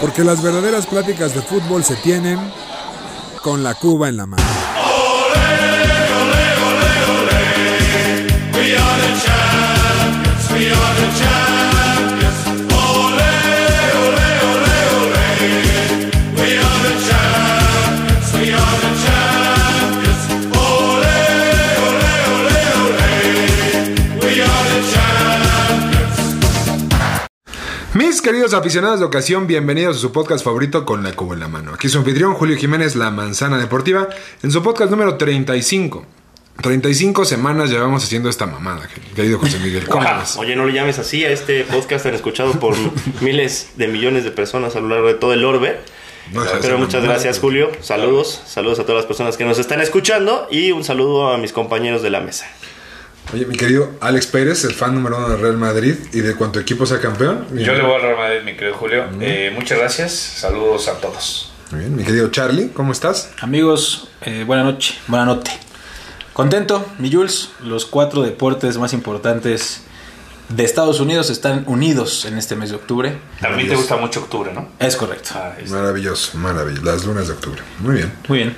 Porque las verdaderas pláticas de fútbol se tienen con la cuba en la mano. Mis queridos aficionados de ocasión, bienvenidos a su podcast favorito con la cuba en la mano. Aquí su anfitrión Julio Jiménez, La Manzana Deportiva, en su podcast número 35. 35 semanas llevamos haciendo esta mamada, querido José Miguel. ¿Cómo ves? Oye, no le llames así a este podcast tan escuchado por miles de millones de personas a lo largo de todo el orbe. No, Pero muchas gracias, Julio. Saludos, saludos a todas las personas que nos están escuchando y un saludo a mis compañeros de la mesa. Oye, mi querido Alex Pérez, el fan número uno del Real Madrid y de cuánto equipo sea campeón. Yo le voy al Real Madrid, mi querido Julio. Eh, muchas gracias. Saludos a todos. Muy bien, mi querido Charlie, ¿cómo estás? Amigos, eh, buena noche, buena noche. Contento, mi Jules, los cuatro deportes más importantes de Estados Unidos están unidos en este mes de octubre. También te gusta mucho octubre, ¿no? Es correcto. Ah, es- Maravilloso, maravilloso. Las lunas de octubre. Muy bien. Muy bien.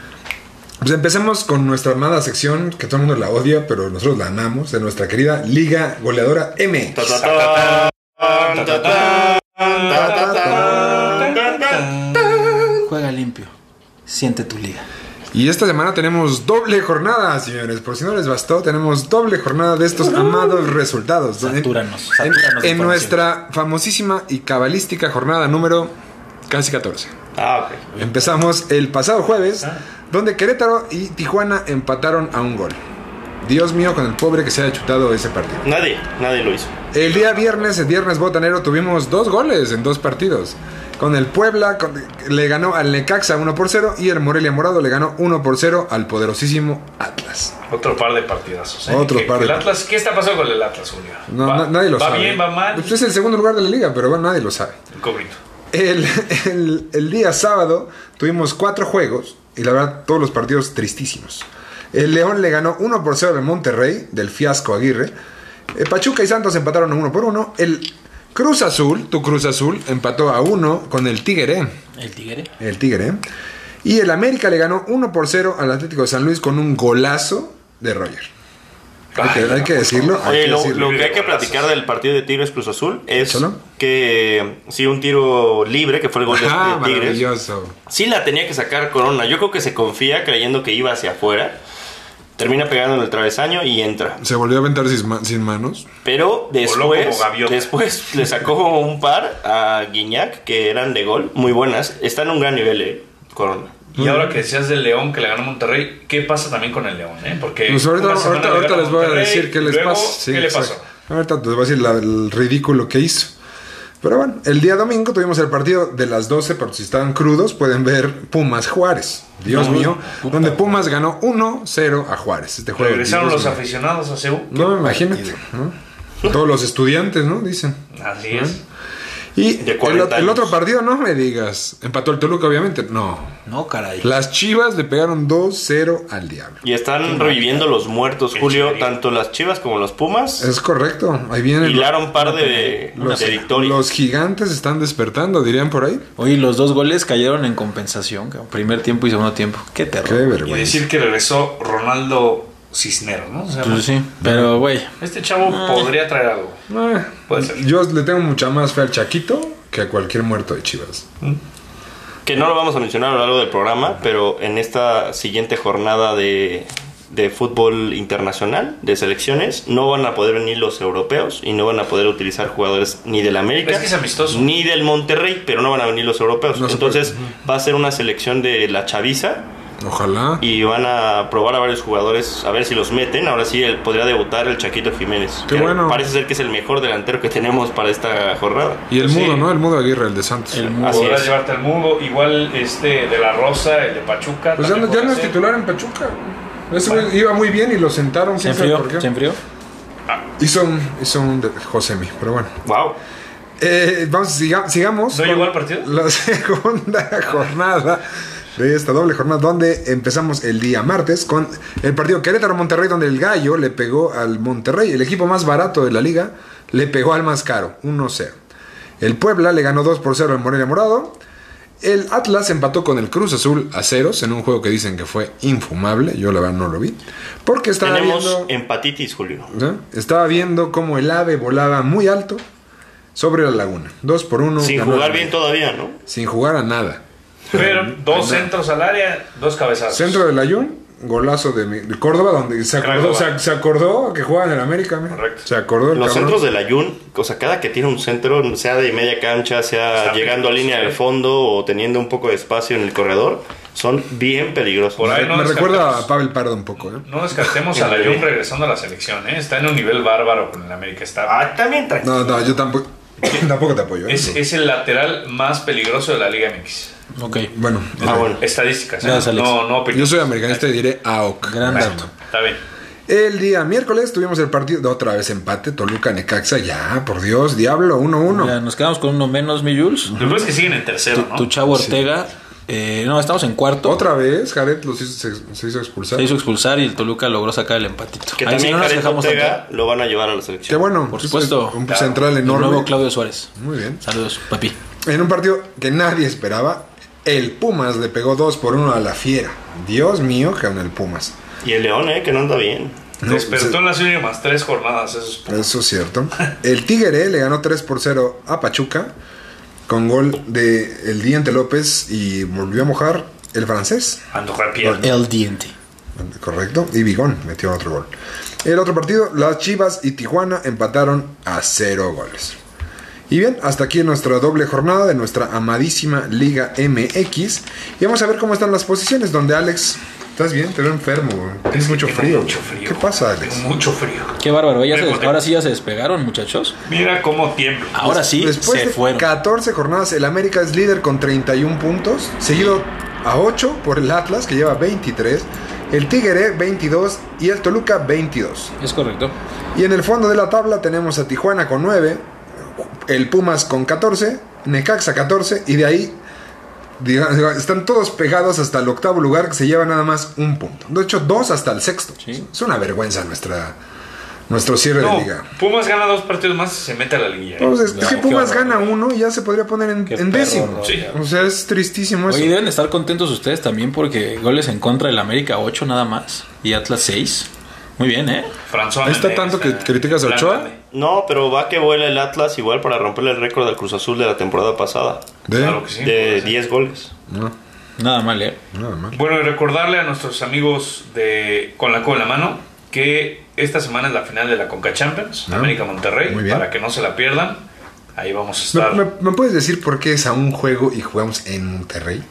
Pues empecemos con nuestra amada sección, que todo el mundo la odia, pero nosotros la amamos, de nuestra querida Liga Goleadora M. Juega limpio, siente tu liga. Y esta semana tenemos doble jornada, señores. Por si no les bastó, tenemos doble jornada de estos amados resultados. Satúranos, satúranos en, nuestra famosísima y cabalística jornada número casi 14. Ah, ok. Empezamos el pasado jueves donde Querétaro y Tijuana empataron a un gol. Dios mío, con el pobre que se haya chutado ese partido. Nadie, nadie lo hizo. El día viernes, el viernes botanero, tuvimos dos goles en dos partidos. Con el Puebla con- le ganó al Necaxa 1 por 0 y el Morelia Morado le ganó 1 por 0 al poderosísimo Atlas. Otro par de partidazos. ¿eh? Otro par de- el Atlas, ¿Qué está pasando con el Atlas, Julio? No, ¿Va, na- nadie lo ¿Va sabe. bien, va mal? Pues es el segundo lugar de la liga, pero bueno, nadie lo sabe. El, el- el día sábado tuvimos cuatro juegos y la verdad todos los partidos tristísimos. El León le ganó 1 por 0 al Monterrey del fiasco Aguirre. Eh, Pachuca y Santos empataron a 1 por 1. El Cruz Azul, tu Cruz Azul, empató a 1 con el Tigre. El tigre. El Tigre. Y el América le ganó 1 por 0 al Atlético de San Luis con un golazo de Roger. Hay que, hay decirlo. hay Oye, que lo, decirlo. lo que hay que platicar del partido de Tigres Cruz Azul es que sí, un tiro libre, que fue el gol de, Ah, de Tigres. maravilloso. Sí la tenía que sacar Corona. Yo creo que se confía creyendo que iba hacia afuera. Termina pegando en el travesaño y entra. Se volvió a aventar sin, ma- sin manos. Pero después, después le sacó un par a Guiñac que eran de gol, muy buenas. Está en un gran nivel, eh, Corona. Y ahora que decías del León que le ganó Monterrey, ¿qué pasa también con el León? Eh? Porque Pues ahorita, ahorita- ahorita les voy a decir qué les luego, pasa. Sí, ¿Qué le pasó? Ahorita les voy a decir la- el ridículo que hizo. Pero bueno, el día domingo tuvimos el partido de las 12, por si estaban crudos, pueden ver Pumas Juárez. Dios mío, donde Pumas ganó 1-0 a Juárez. Este juego, Regresaron los mío. aficionados a Seúl. No, imagínate. ¿no? Todos los estudiantes, ¿no? Dicen. Así es. Y De el, 40 el otro partido, no me digas. Empató el Toluca, obviamente. No. No, caray. Las Chivas le pegaron 2-0 al Diablo. Y están reviviendo los muertos, Julio, tanto las Chivas como los Pumas. Es correcto. Ahí vienen Hilaron par de, los, de victorias. los gigantes están despertando, dirían por ahí. Hoy los dos goles cayeron en compensación. Primer tiempo y segundo tiempo. Qué terror. Qué Y vergüenza. decir que regresó Ronaldo Cisneros, ¿no? O sea, Pues sí. Pero, güey. Este chavo podría traer algo. Ah, Puede ser. yo le tengo mucha más fe al Chaquito que a cualquier muerto de Chivas. Que no lo vamos a mencionar a lo largo del programa, pero en esta siguiente jornada de, de fútbol internacional, de selecciones, no van a poder venir los europeos y no van a poder utilizar jugadores ni del América Es que es amistoso. ni del Monterrey, pero no van a venir los europeos. No Entonces va a ser una selección de la chaviza Ojalá. y van a probar a varios jugadores a ver si los meten. Ahora sí él podría debutar el Chaquito Jiménez. Qué que bueno. Parece ser que es el mejor delantero que tenemos para esta jornada. Y el Sí. mudo, ¿no? El mudo Aguirre, el de Santos. El Así Podrás es. llevarte al mundo. Igual este de la Rosa, el de Pachuca. pues ya, no- ya es titular en Pachuca. Ese iba muy bien y lo sentaron. Se enfrió. por qué. Se enfrió. Hizo un, hizo un de Josemi, pero bueno. Wow. Eh, vamos, siga- sigamos. ¿No llegó al partido? La segunda jornada de esta doble jornada, donde empezamos el día martes con el partido Querétaro-Monterrey, donde el Gallo le pegó al Monterrey, el equipo más barato de la liga, le pegó al más caro, 1-0. El Puebla le ganó 2 por 0 al Morelia Morado. El Atlas empató con el Cruz Azul a ceros en un juego que dicen que fue infumable. Yo la verdad no lo vi. Porque estaba Tenemos viendo, empatitis, Julio. estaba viendo cómo el ave volaba muy alto sobre la laguna. Dos por uno. Sin ganó jugar bien todavía, ¿no? Sin jugar a nada. Pero dos centros al área, dos cabezazos. Centro del Ayun, golazo de, mi- de Córdoba, donde se acordó, se, se acordó que juega en el América. mira. Correcto. Se acordó el Los cabrón. centros del Ayun, o sea, cada que tiene un centro, sea de media cancha, sea Está llegando a línea ¿eh? de fondo o teniendo un poco de espacio en el corredor, son bien peligrosos. Por ahí no Me recuerda a Pavel Pardo un poco. ¿eh? No descartemos a la Jun regresando a la selección, ¿eh? Está en un nivel bárbaro con el América. Está, Ah, también tranquilo. No, no, yo tampoco, tampoco te apoyo. ¿eh? es, es el lateral más peligroso de la Liga MX. Ok. Bueno, Ah, bueno. Estadísticas, ¿eh? Gracias, Alex. No, no opiniones. yo soy americanista y diré AOC. Gran Bueno, dato. Está bien. El día miércoles tuvimos el partido de otra vez empate, Toluca Necaxa, ya, por Dios, diablo, 1-1. Ya, nos quedamos con uno menos, mi Jules. Lo peor es que siguen en tercero, Tu, ¿no? tu chavo Ortega. Eh, no, estamos en cuarto. Otra vez, Jared los hizo- se, se hizo expulsar. Se hizo expulsar y el Toluca logró sacar el empatito. Que Ahí también no nos Jared dejamos Ortega lo van a llevar a la Qué selección. bueno, Por es supuesto. Un Claro. central El enorme. nuevo Claudio Suárez. Muy bien. Saludos, papi. En un partido que nadie esperaba, el Pumas le pegó 2 por 1 a la Fiera. Dios mío, que aún el Pumas. Y el León, eh, que no anda bien. No, Despertó se- en las últimas tres jornadas. Eso es. Eso es cierto. El Tigre le ganó 3 por 0 a Pachuca con gol de El Diente López y volvió a mojar el francés. El diente. Correcto. Y Bigón metió otro gol. El otro partido, las Chivas y Tijuana empataron a 0 goles. Y bien, hasta aquí nuestra doble jornada de nuestra amadísima Liga MX. Y vamos a ver cómo están las posiciones, donde Alex... ¿Estás bien? Te veo enfermo. güey. Tienes mucho frío. mucho frío. ¿Qué pasa, Alex? Mucho frío. Qué bárbaro. ya se Vengo des- de- ahora sí ya se despegaron, muchachos. Mira cómo tiembla. Ahora sí Después se de fueron. 14 jornadas, el América es líder con 31 puntos, seguido a 8 por el Atlas, que lleva 23, el Tigre 22 y el Toluca 22. Es correcto. Y en el fondo de la tabla tenemos a Tijuana con 9, el Pumas con 14, Necaxa 14 y de ahí están todos pegados hasta el octavo lugar que se lleva nada más un punto. De hecho, dos hasta el sexto. Sí. Es una vergüenza nuestra, nuestro cierre No, de liga. Pumas gana dos partidos más y se mete a la liguilla. ¿eh? Entonces, es No, que Pumas horror. gana uno y ya se podría poner en, décimo. Sí. O sea, es tristísimo eso. Oye, deben estar contentos ustedes también porque goles en contra del América 8 nada más y Atlas 6. Muy bien, ¿eh? François Ahí está tanto que criticas a Ochoa. grande. No, pero va que vuela el Atlas igual para romperle el récord del Cruz Azul de la temporada pasada. De- Claro que sí. puede De ser. 10 goles. No, Nada mal, ¿eh? nada mal. Bueno, y recordarle a nuestros amigos de Con la Cola en la Mano que esta semana es la final de la Conca Champions, Ah, América Monterrey, muy bien. para que no se la pierdan. Ahí vamos a ¿Me, estar. me- me puedes decir por qué es a un juego y jugamos en Monterrey?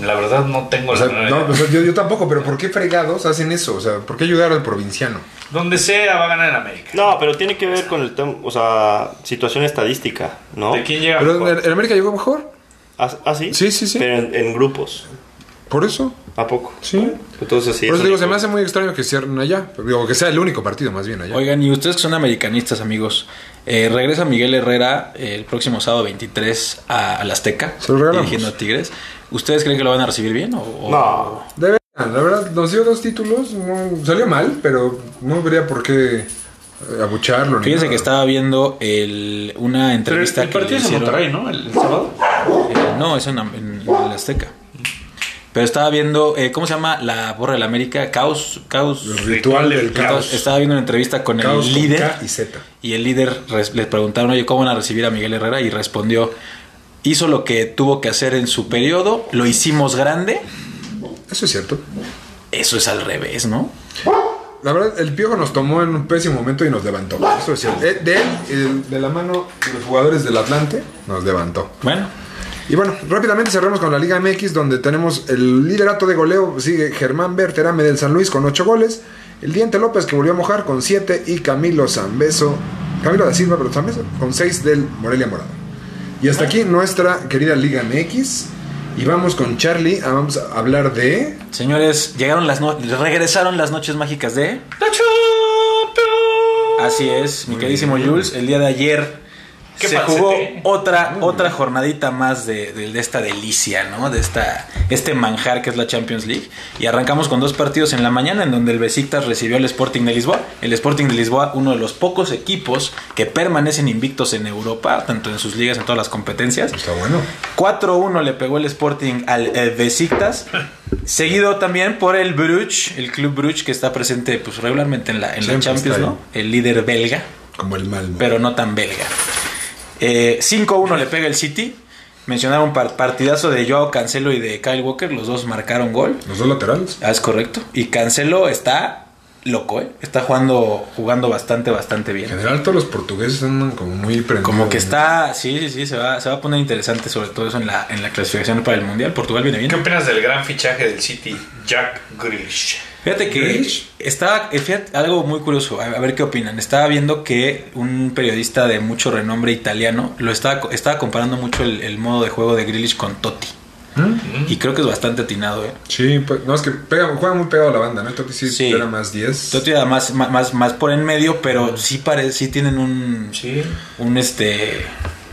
La verdad no tengo O sea, la no, o sea, yo, yo tampoco, pero ¿por qué fregados hacen eso? O sea, ¿por qué ayudar al provinciano? Donde sea va a ganar en América. No, pero tiene que ver con el tema, o sea, situación estadística, ¿no? ¿De quién llega Pero mejor? el América llegó mejor. ¿Ah, ah, sí? Sí, sí, sí. Pero en, en grupos. Por eso. ¿A poco? Sí. Entonces sí. Por eso es digo, se me hace muy extraño que cierren allá. Digo, que sea el único partido más bien allá. Oigan, y ustedes que son americanistas, amigos, eh, regresa Miguel Herrera eh, el próximo sábado 23 a, al Azteca, Se lo regalamos. dirigiendo a Tigres. ¿Ustedes creen que lo van a recibir bien? O, o- No. De verdad, la verdad, nos dio dos títulos. no- salió mal, pero no vería por qué eh, abucharlo. Fíjense que estaba viendo el, una Pero entrevista el que partido le es en. Monterrey, ¿no? El, el sábado. Eh, no, es en, en el Azteca. Pero estaba viendo, eh, ¿cómo se llama la borra de la América? Caos. Caos. El ritual del Entonces, caos. Estaba viendo una entrevista con Caos el con líder. K y Z. Y el líder les preguntaron, oye, ¿cómo van a recibir a Miguel Herrera? Y respondió, hizo lo que tuvo que hacer en su periodo, lo hicimos grande. Eso es cierto. Eso es al revés, ¿no? La verdad, el Piojo nos tomó en un pésimo momento y nos levantó. Eso es cierto. Eh, De él, de la mano de los jugadores del Atlante, nos levantó. Bueno, Y bueno, rápidamente cerramos con la Liga MX, donde tenemos el liderato de goleo. Sigue Germán Berterame del San Luis con 8 goles. El Diente López que volvió a mojar con 7. Y Camilo Zambeso, Camilo da Silva, pero Zambeso, con 6 del Morelia Morado. Y hasta aquí nuestra querida Liga MX. Y vamos con Charlie. ah, Vamos a hablar de. señores, llegaron las no- regresaron las noches mágicas de... ¡La Champions! Así es, mi queridísimo Jules, el día de ayer se falsete, jugó otra, otra jornadita más de, de- de esta delicia, ¿no? De esta, este manjar que es la Champions League. Y arrancamos con dos partidos en la mañana en donde el Besiktas recibió al Sporting de Lisboa. El Sporting de Lisboa, uno de los pocos equipos que permanecen invictos en Europa, tanto en sus ligas, en todas las competencias. Está bueno. 4-1 le pegó el Sporting al eh, Besiktas. Seguido también por el Bruges, el club Bruges que está presente pues, regularmente en la, en la Champions. ¿no? El líder belga Como el Malmo. pero no tan belga. Eh, 5-1 le pega el City. Mencionaron par- partidazo de Joao Cancelo y de Kyle Walker. Los dos marcaron gol. Los dos laterales. Ah, es correcto. Y Cancelo está loco, ¿eh? Está jugando, jugando bastante, bastante En bien. general, todos los portugueses andan como muy prendidos. Como que está, sí, sí, sí, se va, se va a poner interesante sobre todo eso en la, en la clasificación para el Mundial. Portugal viene bien. ¿Qué opinas del gran fichaje del City, Jack Grealish? Fíjate que estaba, eh, fíjate, algo muy curioso, a, a ver qué opinan. Estaba viendo que un periodista de mucho renombre italiano lo estaba, estaba comparando mucho el, el modo de juego de Grealish con Totti. ¿Mm? Y creo que es bastante atinado, ¿eh? Sí, pues, no, es que pega, juega muy pegado a la banda, ¿no? Totti sí, Sí. era más 10. Totti era más, más, más, más por en medio, pero sí, pare, sí tienen un, Sí. un este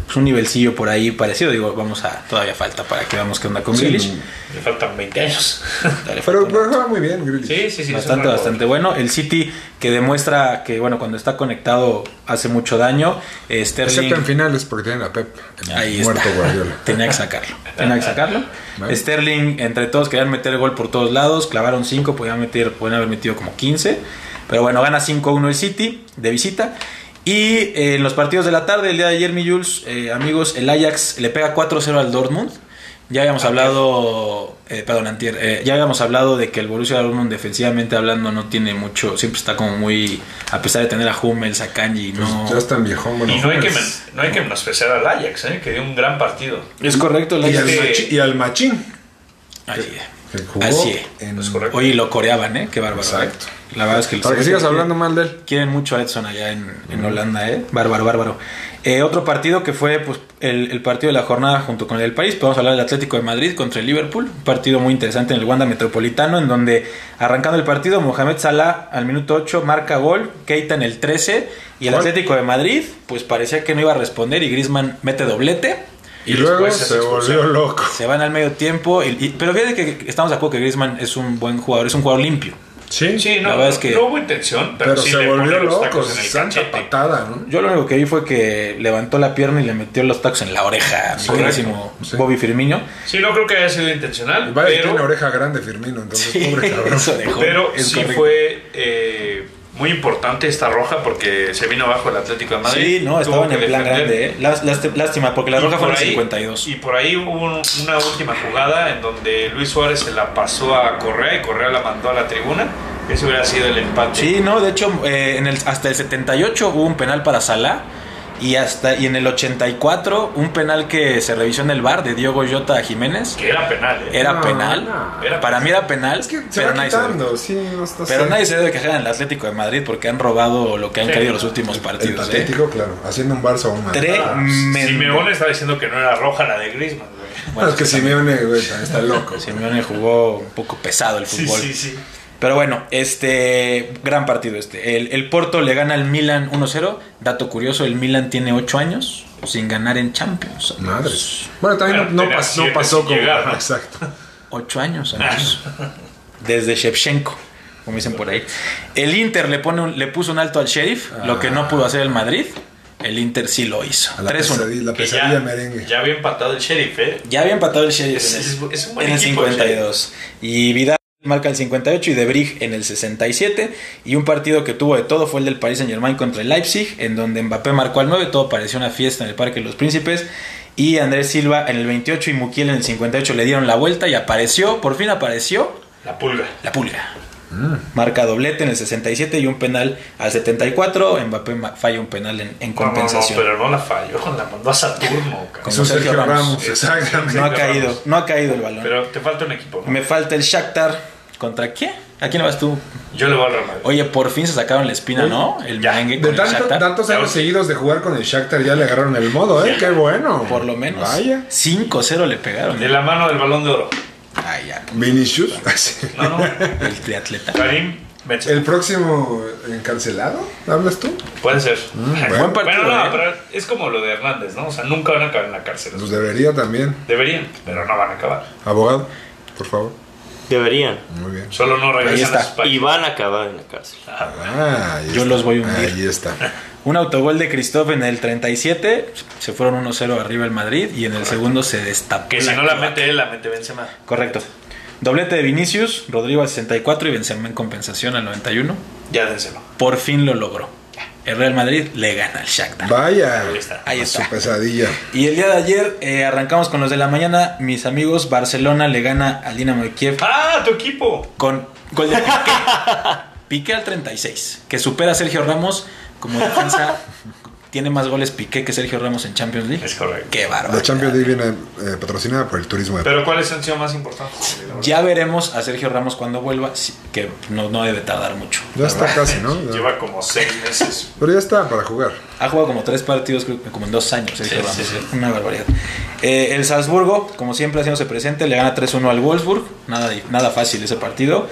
pues, un nivelcillo por ahí parecido. Digo, vamos a, todavía falta para que veamos qué onda con Sí, Grealish. Le faltan 20 años. Todavía Pero pero juega muy bien, Grealish. Sí, sí, sí. bastante, bastante bueno. El City que demuestra que, bueno, cuando está conectado hace mucho daño. Eh, Sterling. Excepto en finales porque tienen a Pep. el Ahí muerto está. Guardiola. Tenía que sacarlo. Tenía que sacarlo. Vale. Sterling, entre todos, querían meter gol por todos lados. Clavaron 5, podían, meter, podían haber metido como 15. Pero bueno, gana 5-1 el City de visita. Y eh, en los partidos de la tarde, el día de ayer, mi Jules, eh, amigos, el Ajax le pega 4-0 al Dortmund. Ya habíamos hablado, eh, perdón, antier, eh, ya habíamos hablado de que el Borussia Dortmund defensivamente hablando no tiene mucho, siempre está como muy, a pesar de tener a Hummels, a Kanji, Pues no... Ya están viejón, bueno. Y no hay, que, men- no hay que menospreciar al Ajax, ¿eh? que dio un gran partido. Es correcto, el Y Ajax. al, Sí. machi- y al Machín, Así que jugó Así es. en... Es correcto. Oye, lo coreaban, ¿eh? Qué bárbaro. Exacto. ¿eh? La verdad es que... Para que sigas hablando mal de él. Quieren mucho a Edson allá en, en Holanda, ¿eh? Bárbaro, bárbaro. Eh, otro partido que fue pues, el, el partido de la jornada junto con el del París. Podemos hablar del Atlético de Madrid contra el Liverpool. Un partido muy interesante en el Wanda Metropolitano, en donde arrancando el partido, Mohamed Salah al minuto 8 marca gol, Keita en el 13 y el ¿Cuál? Atlético de Madrid, pues parecía que no iba a responder y Griezmann mete doblete. Y, Y luego se volvió loco. Se van al medio tiempo. y- y- pero fíjate que estamos de acuerdo que Griezmann es un buen jugador, es un jugador limpio. Sí, Sí, no, La verdad es que- no hubo intención, pero, pero sí se le volvió loco. tacos en el Santa patada, ¿no? Yo lo único que vi fue que levantó la pierna y le metió los tacos en la oreja a mi Sí. Bobby Firmino. Sí, no creo que haya sido intencional, Vaya, pero, tiene oreja grande Firmino, entonces Sí, pobre cabrón. eso dejó. pero sí correcto. fue eh, muy importante esta roja porque se vino abajo el Atlético de Madrid. Sí, no, estaban en que plan grande, ¿eh? Lás- lás- Lástima, porque la Y roja fue el ahí- 52. Y por ahí hubo un- una última jugada en donde Luis Suárez se la pasó a Correa y Correa la mandó a la tribuna. Ese hubiera sido el empate. Sí, no, de hecho, eh, en el, hasta el 78 hubo un penal para Salah. Y hasta y en el 84 un penal que se revisó en el bar de Diogo Jota a Jiménez. Que era penal, ¿eh? Era No, penal. no. Era Para mí era penal. Es que se pero nadie se sí, no está Pero nadie se debe quejar en el Atlético de Madrid porque han robado lo que han Sí. querido los últimos El partidos. ¿eh? patético, claro, haciendo un Barça aún más. Tremendo. Simeone está diciendo que no era roja la de Griezmann, güey. Bueno, es que Simeone, güey, está loco. Simeone jugó un poco pesado el Sí, fútbol. sí, sí. Pero bueno, este gran partido este. El, el Porto le gana al Milan 1-0. Dato curioso, el Milan tiene 8 años sin ganar en Champions. Madres. Bueno, también Bueno, no, pas- pasó como... llegar, ¿no? Exacto. 8 años, amigos. Desde Shevchenko, como dicen por ahí. El Inter le, pone un- le puso un alto al Sheriff, lo que no pudo hacer el Madrid. El Inter sí lo hizo. A la 3-1. pesadilla, la pesadilla ya, merengue. ya había empatado el sheriff, ¿eh? Ya había empatado el Sheriff Es- en el, es- es un buen en el equipo, el 52. Y Vidal marca el 58 y De Brig en el 67. Y un partido que tuvo de todo fue el del Paris Saint Germain contra el Leipzig, en donde Mbappé marcó al 9. Todo pareció una fiesta en el Parque de los Príncipes. Y Andrés Silva en el 28 y Mukiel en el 58 le dieron la vuelta y apareció, por fin apareció La pulga. la pulga. Marca doblete en el 67 y un penal al 74. Mbappé falla un penal en, en No, no, no, compensación. pero no la falló, la mandó a Saturno, cabrón. Como Eso es Sergio Sergio Ramos. Ramos, exactamente. no ha caído, no ha caído el balón. Pero te falta un equipo. ¿no? Me falta el Shakhtar. ¿Contra quién? ¿A quién le vas tú? Yo le voy al Real Madrid. Oye, por fin se sacaron la espina, ¿no? El ya. merengue De con tanto- Shakhtar. tantos años seguidos de jugar con el Shakhtar ya le agarraron el modo, ¿eh? Qué bueno. Por lo menos. Vaya. 5-0 le pegaron. De la mano del balón de oro. Ay, ya. Vinicius. No, no. El triatleta. Karim Benzema. ¿El próximo encarcelado? ¿Hablas tú? Puede ser. bueno. Buen partido, Bueno, no, ¿eh? pero es como lo de Hernández, ¿no? O sea, nunca van a acabar en la cárcel. Pues debería también. Deberían, pero no van a acabar. Abogado, por favor. Deberían. Muy bien. Solo no regresan está. a. Y van a acabar en la cárcel. Ah, ahí Yo está. los voy a hundir. Ahí está. Un autogol de Christoph en el 37, se fueron 1-0 arriba el Madrid y en el segundo se destapó. Que si no la mete él, la mete Benzema. Correcto. Doblete de Vinicius, Rodrigo al 64 y Benzema en compensación al 91. Ya dénselo. Por fin lo logró. El Real Madrid le gana al Shakhtar. Vaya. Ahí está. Ahí está. Su pesadilla. Y el día de ayer eh, arrancamos con los de la mañana. Mis amigos, Barcelona le gana al Dinamo de Kiev ¡Ah, tu equipo! con gol de Piqué. Piqué al 36, que supera a Sergio Ramos como defensa. Tiene más goles Piqué que Sergio Ramos en Champions League. Es correcto. Qué bárbaro. La Champions League viene eh, patrocinada por el turismo de Pero ¿cuáles han sido más importantes? Ya veremos a Sergio Ramos cuando vuelva, que no, no debe tardar mucho. Ya está casi, ¿no? Ya. Lleva como seis meses. Pero ya está para jugar. Ha jugado como tres partidos, creo que como en dos años, Sergio Sí, Ramos. sí, sí. Una barbaridad. Eh, el Salzburgo, como siempre haciéndose presente, le gana 3-1 al Wolfsburg. Nada, nada fácil ese partido.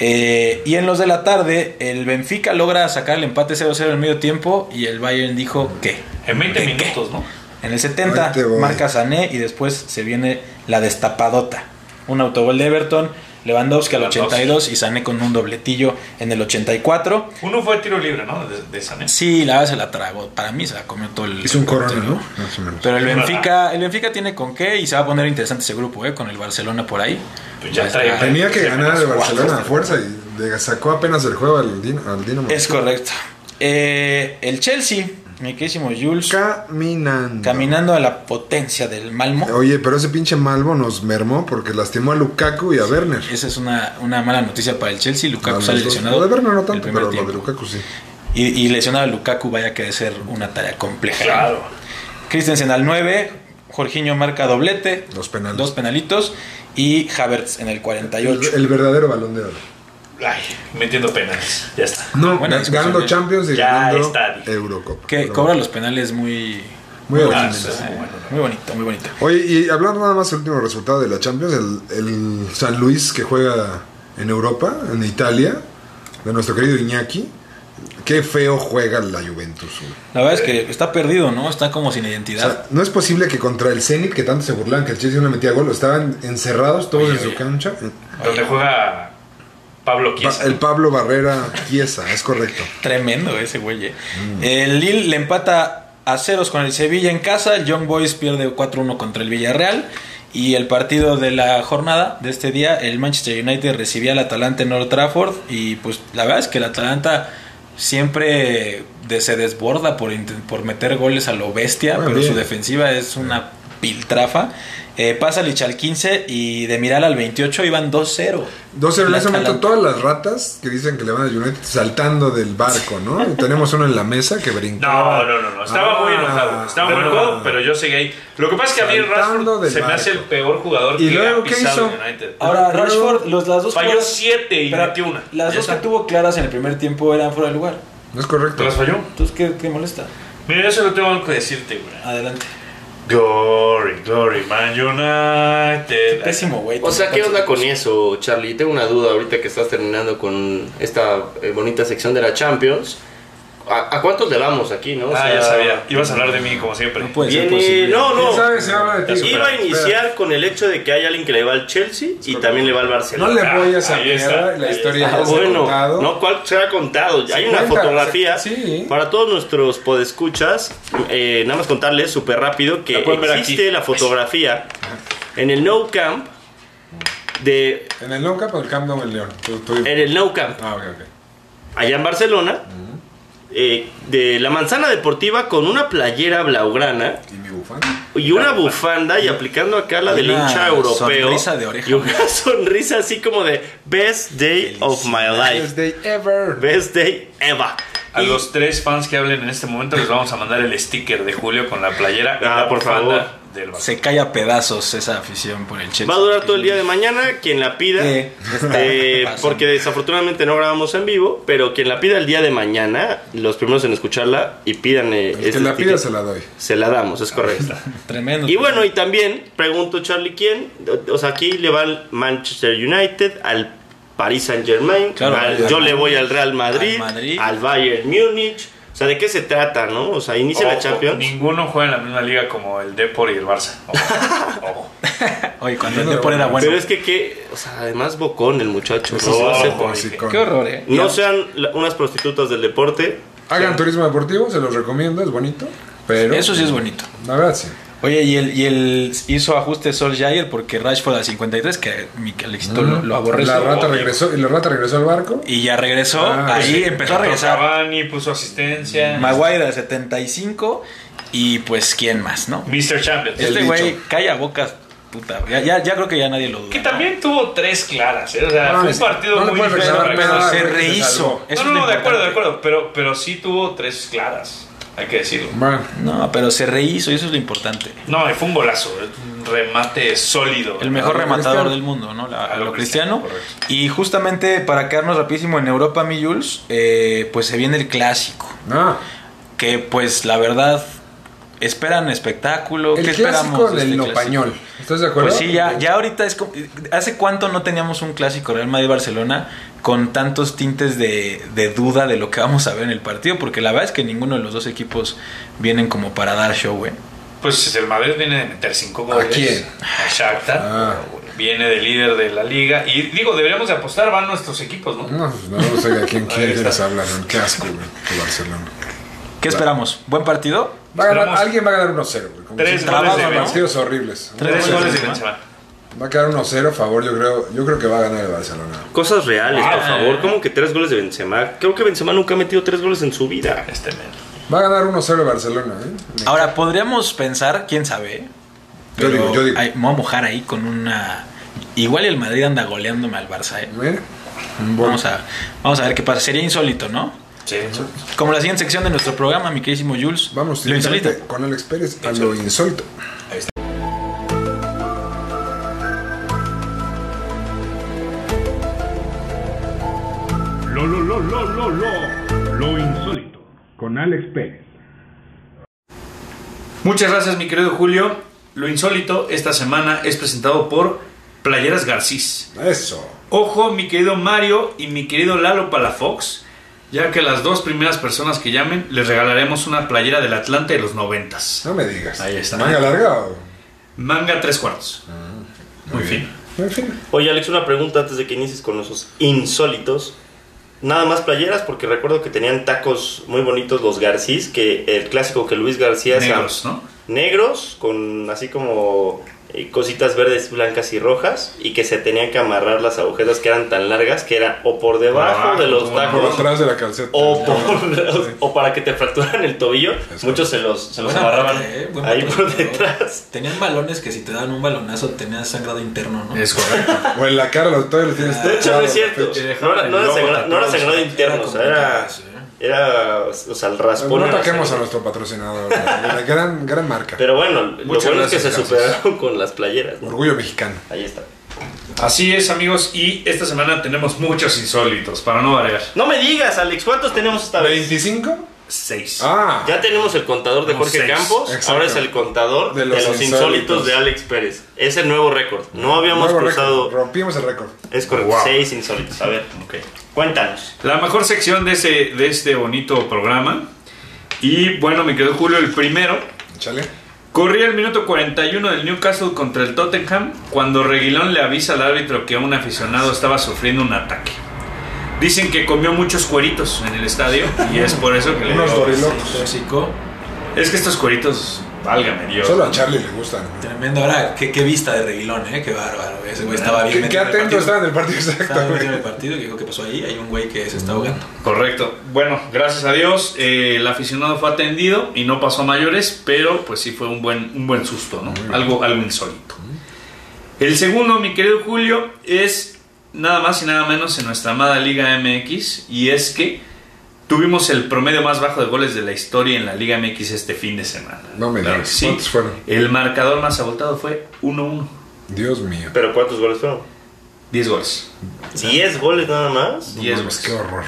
Eh, y en los de la tarde, el Benfica logra sacar el empate 0-0 en el medio tiempo y el Bayern dijo que En 20 ¿De qué? minutos, ¿no? En el 70 Ahí te voy. marca Sané y después se viene la destapadota. Un autogol de Everton, Lewandowski al Lewandowski. 82 y Sané con un dobletillo en el 84. Uno fue tiro libre, ¿no? De, de Sané. Sí, la verdad se la tragó. Para mí se la comió todo el. Hizo un corona, portero. ¿no? Más o menos. Pero el Benfica, el Benfica tiene con qué y se va a poner interesante ese grupo, ¿eh? Con el Barcelona por ahí. Pues ya Tenía que ganar el Barcelona a fuerza y le sacó apenas el juego al, Din- al Dinamo. Es correcto. Eh, el Chelsea, mi querísimo Jules, Caminando. caminando a la potencia del Malmo. Oye, pero ese pinche Malvo nos mermó porque lastimó a Lukaku y a Werner. Esa es una, una mala noticia para el Chelsea. Lukaku sale lesionado. Lo de Werner no el tanto, primer pero lo tiempo. de Lukaku sí. Y, y lesionado a Lukaku vaya que debe ser una tarea compleja. Claro. Christensen al 9, Jorginho marca doblete, Dos penales. dos penalitos y Havertz en el El, 48. el verdadero balón de oro. Ay, metiendo penales. Ya está. No, Buena ganando ¿eh? Champions y Ya ganando está. Eurocopa. que Pero cobra los penales muy Muy Ah, muy bueno. muy bonito, muy bonito. Oye, y hablando nada más del último resultado de la Champions, el, el San Luis que juega en Europa, en Italia, de nuestro querido Iñaki, qué feo juega la Juventus. güey. La verdad es que está perdido, ¿no? Está como sin O identidad. sea, no es posible que contra el Zenit, que tanto se burlaban que el Chelsea no metía gol, estaban encerrados todos Oye, en su cancha. Donde juega Pablo Pa- Chiesa. el Pablo Barrera Chiesa, es correcto. Tremendo ese güey. eh. El Lille le empata a ceros con el Sevilla en casa. El Young Boys pierde 4-1 contra el Villarreal. Y el partido de la jornada de este día, el Manchester United recibía al Atalanta en Old Trafford. Y pues la verdad es que el Atalanta siempre de- se desborda por, por meter goles a lo bestia, pero bien. su defensiva es una piltrafa. Eh, pasa Lich al 15 y de Miral al 28 iban 2-0. 2-0 en ese momento todas las ratas que dicen que le van al United saltando del barco, ¿no? Y tenemos uno en la mesa que brincaba. No, no, no, no. Estaba muy Ah. enojado. Estaba muy enojado, pero yo seguí ahí. Lo que pasa es que a mí Rashford se me hace el peor jugador ¿Y que luego ha qué pisado hizo? el United. Ahora Pero- Rashford, los, las dos Falló jugadas- 7 y metió una. Las dos que tuvo claras en el primer tiempo eran fuera de lugar. No es correcto. ¿Te las falló? Entonces, ¿qué, qué molesta? Mira, yo solo tengo algo que decirte, güey. Adelante. Glory, glory, Man United. Pésimo, güey. O sea, ¿qué onda con eso, Charlie? Tengo una duda ahorita que estás terminando con esta eh, bonita sección de la Champions. ¿A, a cuántos le vamos aquí, no? O Ah, ya sabía. Ibas a hablar de mí como siempre. No puede ser Viene... No, no. ¿Quién sabe si habla de ti? Iba a Espera, iniciar con el hecho de que hay alguien que le va al Chelsea y también le va al No Barcelona. le voy a mierda, la historia Ah, ya se ha bueno, contado. no, ¿cuál se ha contado? Hay una cuenta, fotografía se- sí. para todos nuestros podescuchas. Eh, nada más contarles súper rápido que La existe la fotografía en el No Camp de En el Lonca, pero el Camp Nou en León. Tú- tú- en el No Camp Ah, ok, ok. allá en Barcelona eh, de la manzana deportiva con una playera blaugrana ¿Y mi bufanda? y una bufanda y aplicando acá la del hincha europeo sonrisa de oreja. y una sonrisa así como de best day of my life Best day ever. best day ever A Y- los tres fans que hablen en este momento les vamos a mandar el sticker de Julio con la playera Ah, la por favor. del. Se cae a pedazos esa afición por el Chelsea. Va a durar todo el día de mañana. Quien la pida, Eh, eh, porque desafortunadamente no grabamos en vivo, pero quien la pida el día de mañana, los primeros en escucharla y pidan eh, El que la pida se la doy. se la damos, es correcto. Tremendo. Y bueno, y también pregunto, Charlie, ¿quién? O sea, aquí le va al Manchester United, al Paris Saint Germain, Claro, al- yo le voy al Real Madrid, al Madrid. al Bayern Múnich. O sea, ¿de qué se trata, no? O sea, inicia la Ojo, Champions. Ninguno juega en la misma liga como el Depor y el Barça. Ojo, ojo. Oye, cuando el No, Depor era bueno. Pero es que, que, o sea, además bocón el muchacho. ¿no? sí, O sea, ojo, sí, sí. con- Qué horror, ¿eh? no sean la- unas prostitutas del deporte. Hagan turismo deportivo, se los recomiendo, es bonito. Pero. Eso sí es bonito. La verdad, sí. Oye, y el, y el hizo ajustes Solskjaer porque Rashford al 53, que mi Alexito lo, lo aborrece. La rata regresó, y la rata regresó al barco. Y ya regresó, Ah, ahí sí. empezó a regresar. Cavani puso asistencia. Maguire al 75 y pues quién más, ¿no? Mr. Champions. Este güey calla bocas, puta. Ya, ya, ya creo que ya nadie lo duda. Que ¿no? también tuvo tres claras. ¿eh? O sea, No, fue un partido no muy difícil pero se rehizo. Eso No, no, de acuerdo, de acuerdo. Pero, pero sí tuvo tres claras. Hay que decirlo. Bueno, No, pero se rehizo y eso es lo importante. No, fue un golazo. Un remate sólido. El mejor rematador cristiano. del mundo, ¿no? La- A a lo cristiano. cristiano, Y justamente para quedarnos rapidísimo en Europa, mi Jules, eh, pues se viene el clásico. no. Que pues la verdad, esperan espectáculo. El ¿Qué clásico esperamos de del este no clásico? pañol. ¿Estás de acuerdo? Pues sí, ya, ya ahorita es como... ¿Hace cuánto no teníamos un clásico Real Madrid-Barcelona con tantos tintes de, de duda de lo que vamos a ver en el partido? Porque la verdad es que ninguno de los dos equipos vienen como para dar show, güey. Pues el Madrid viene de meter cinco goles. ¿A quién? A Shakhtar. Ah. Viene de líder de la liga. Y digo, deberíamos de apostar, van nuestros equipos, ¿no? No, no sé a quién quieres hablar. Qué asco, güey. Que Barcelona. ¿Qué esperamos? ¿Buen partido? Va a ganar, Esperamos- alguien va a ganar 1-0, güey. como Tres goles de. Partidos horribles. Tres goles goles de Benzema. Va a quedar 1-0 a favor, yo creo. Yo creo que va a ganar el Barcelona. Cosas reales, por Ah. favor. ¿Cómo que tres goles de Benzema? Creo que Benzema nunca ha metido tres goles en su vida. Este men. Va a ganar 1-0 el Barcelona, ¿eh? Ahora, podríamos pensar, quién sabe. Yo digo, yo digo. me voy a mojar ahí con una... Igual el Madrid anda goleándome al Barça, ¿eh? Mira. Un buen- Vamos a, vamos a ver qué pasa. Sería insólito, ¿no? Sí. Como la siguiente sección de nuestro programa, mi queridísimo Jules. Vamos lo insólito. con Alex Pérez a lo insólito. Lo, lo, lo, lo, lo, lo, lo insólito. Con Alex Pérez. Muchas gracias, mi querido Julio. Lo insólito esta semana es presentado por Playeras Garcís. Eso. Ojo, mi querido Mario y mi querido Lalo Palafox, ya que las dos primeras personas que llamen les regalaremos una playera del Atlante de los noventas. No me digas. Ahí está. ¿Manga larga o...? Manga tres cuartos. Muy fin. En fin. Oye, Alex, una pregunta antes de que inicies con esos insólitos. Nada más playeras, porque recuerdo que tenían tacos muy bonitos los Garcís, que el clásico que Luis García Negros, ¿no? negros, con así como cositas verdes, blancas y rojas, y que se tenían que amarrar las agujetas que eran tan largas que era o por debajo abajo, de los por Por tacos. atrás de la calceta. O, por- o para que te fracturaran el tobillo, muchos se los, se los amarraban parte, eh, ahí por patrocinador. detrás. Tenían balones que si te daban un balonazo tenías sangrado interno, ¿no? Es correcto. O en la cara, lo, todavía lo tienes De hecho, no es cierto. No era, no sangrado, no era sangrado interno, Era o sea, era, complicado, sí. Era o sea, el raspón. No la ataquemos a nuestro patrocinador. güey. Gran, gran marca. Pero bueno, lo Muchas bueno es que se gracias. superaron con las playeras. ¿no? Orgullo mexicano. Ahí está. Así es, amigos, y esta semana tenemos muchos insólitos, para no variar. No me digas, Alex, ¿cuántos tenemos esta vez? ¿25? Seis. Ah. Ya tenemos el contador de Jorge seis. Campos, Exacto. ahora es el contador de De los, insólitos. insólitos. de Alex Pérez. Es el nuevo récord. No habíamos Nuevo cruzado. Rompimos el récord. Es correcto, Wow. seis insólitos. A ver, Ok. cuéntanos. La mejor sección de, ese, de este bonito programa. Y bueno, me quedó Julio el primero. Chale. Corría el minuto 41 del Newcastle contra el Tottenham cuando Reguilón le avisa al árbitro que un aficionado estaba sufriendo un ataque. Dicen que comió muchos cueritos en el estadio y es por eso que le Unos. Tóxico. Es que estos cueritos, válgame Dios. Solo a Charlie le gustan. Tremendo. Ahora, qué, qué vista de Reguilón, ¿eh? Qué bárbaro. Ese güey estaba bien Qué, metido atento estaba en el partido exacto, Estaba en el partido que dijo que pasó ahí. Hay un güey que se está ahogando. Correcto. Bueno, gracias a Dios eh, el aficionado fue atendido y no pasó a mayores, pero pues sí fue un buen, un buen susto, ¿no? Algo, algo insólito. El segundo, mi querido Julio, es nada más y nada menos en nuestra amada Liga MX y es que tuvimos el promedio más bajo de goles de la historia en la Liga MX este fin de semana. No me digas. sí. ¿Cuántos fueron? El marcador más abultado fue 1-1. Dios mío. ¿Pero cuántos goles fueron? 10 goles. ¿10 goles nada más? No 10 mames, goles. qué horror.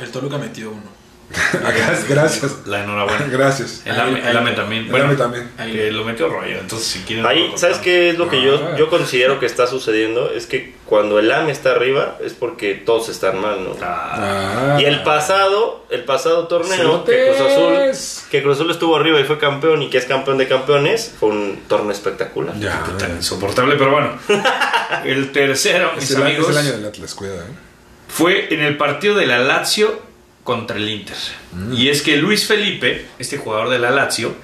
El Toluca metió uno. Gracias, Gracias. La enhorabuena. Gracias. El AME, el AME también. El Bueno, AME también. Que lo metió rollo, entonces si quieren... Ahí, ¿sabes qué es lo que yo, Ah. yo considero que está sucediendo? Es que cuando el AME está arriba es porque todos están mal, ¿no? Ah, Ah. Y el pasado, el pasado torneo que. Cruz Azul, que Cruz Azul estuvo arriba y fue campeón y que es campeón de campeones, fue un torneo espectacular. Ya. tan insoportable, pero bueno. El tercero, Es mis el, amigos, es el año del Atlas, cuidado, ¿eh? fue en el partido de la Lazio contra el Inter. Mm. Y es que Luis Felipe, este jugador de la Lazio,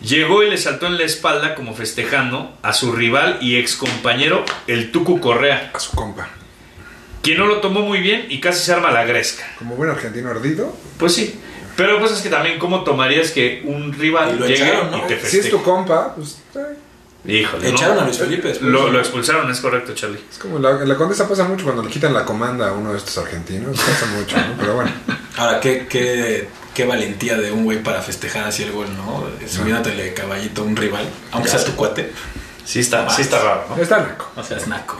llegó y le saltó en la espalda como festejando a su rival y ex compañero, el Tucu Correa, A su compa. quien no lo tomó muy bien y casi se arma la gresca. Como buen argentino ardido. Pues sí. Pero pues es que también cómo tomarías que un rival Y lo llegue echaron, ¿no? y te Si festeje. es tu compa, pues. eh, Híjole, ¿no? Echaron a Luis Felipe después. Lo, lo expulsaron, es correcto, Charlie. Es como la, la condesa pasa mucho cuando le quitan la comanda a uno de estos argentinos. Pasa mucho, ¿no? Pero bueno. Ahora, qué, qué, qué valentía de un güey para festejar así el gol, ¿no? Subiéndotele de caballito a un rival, aunque sea tu cuate. Sí está, sí está raro, ¿no? Está naco. O sea, es naco.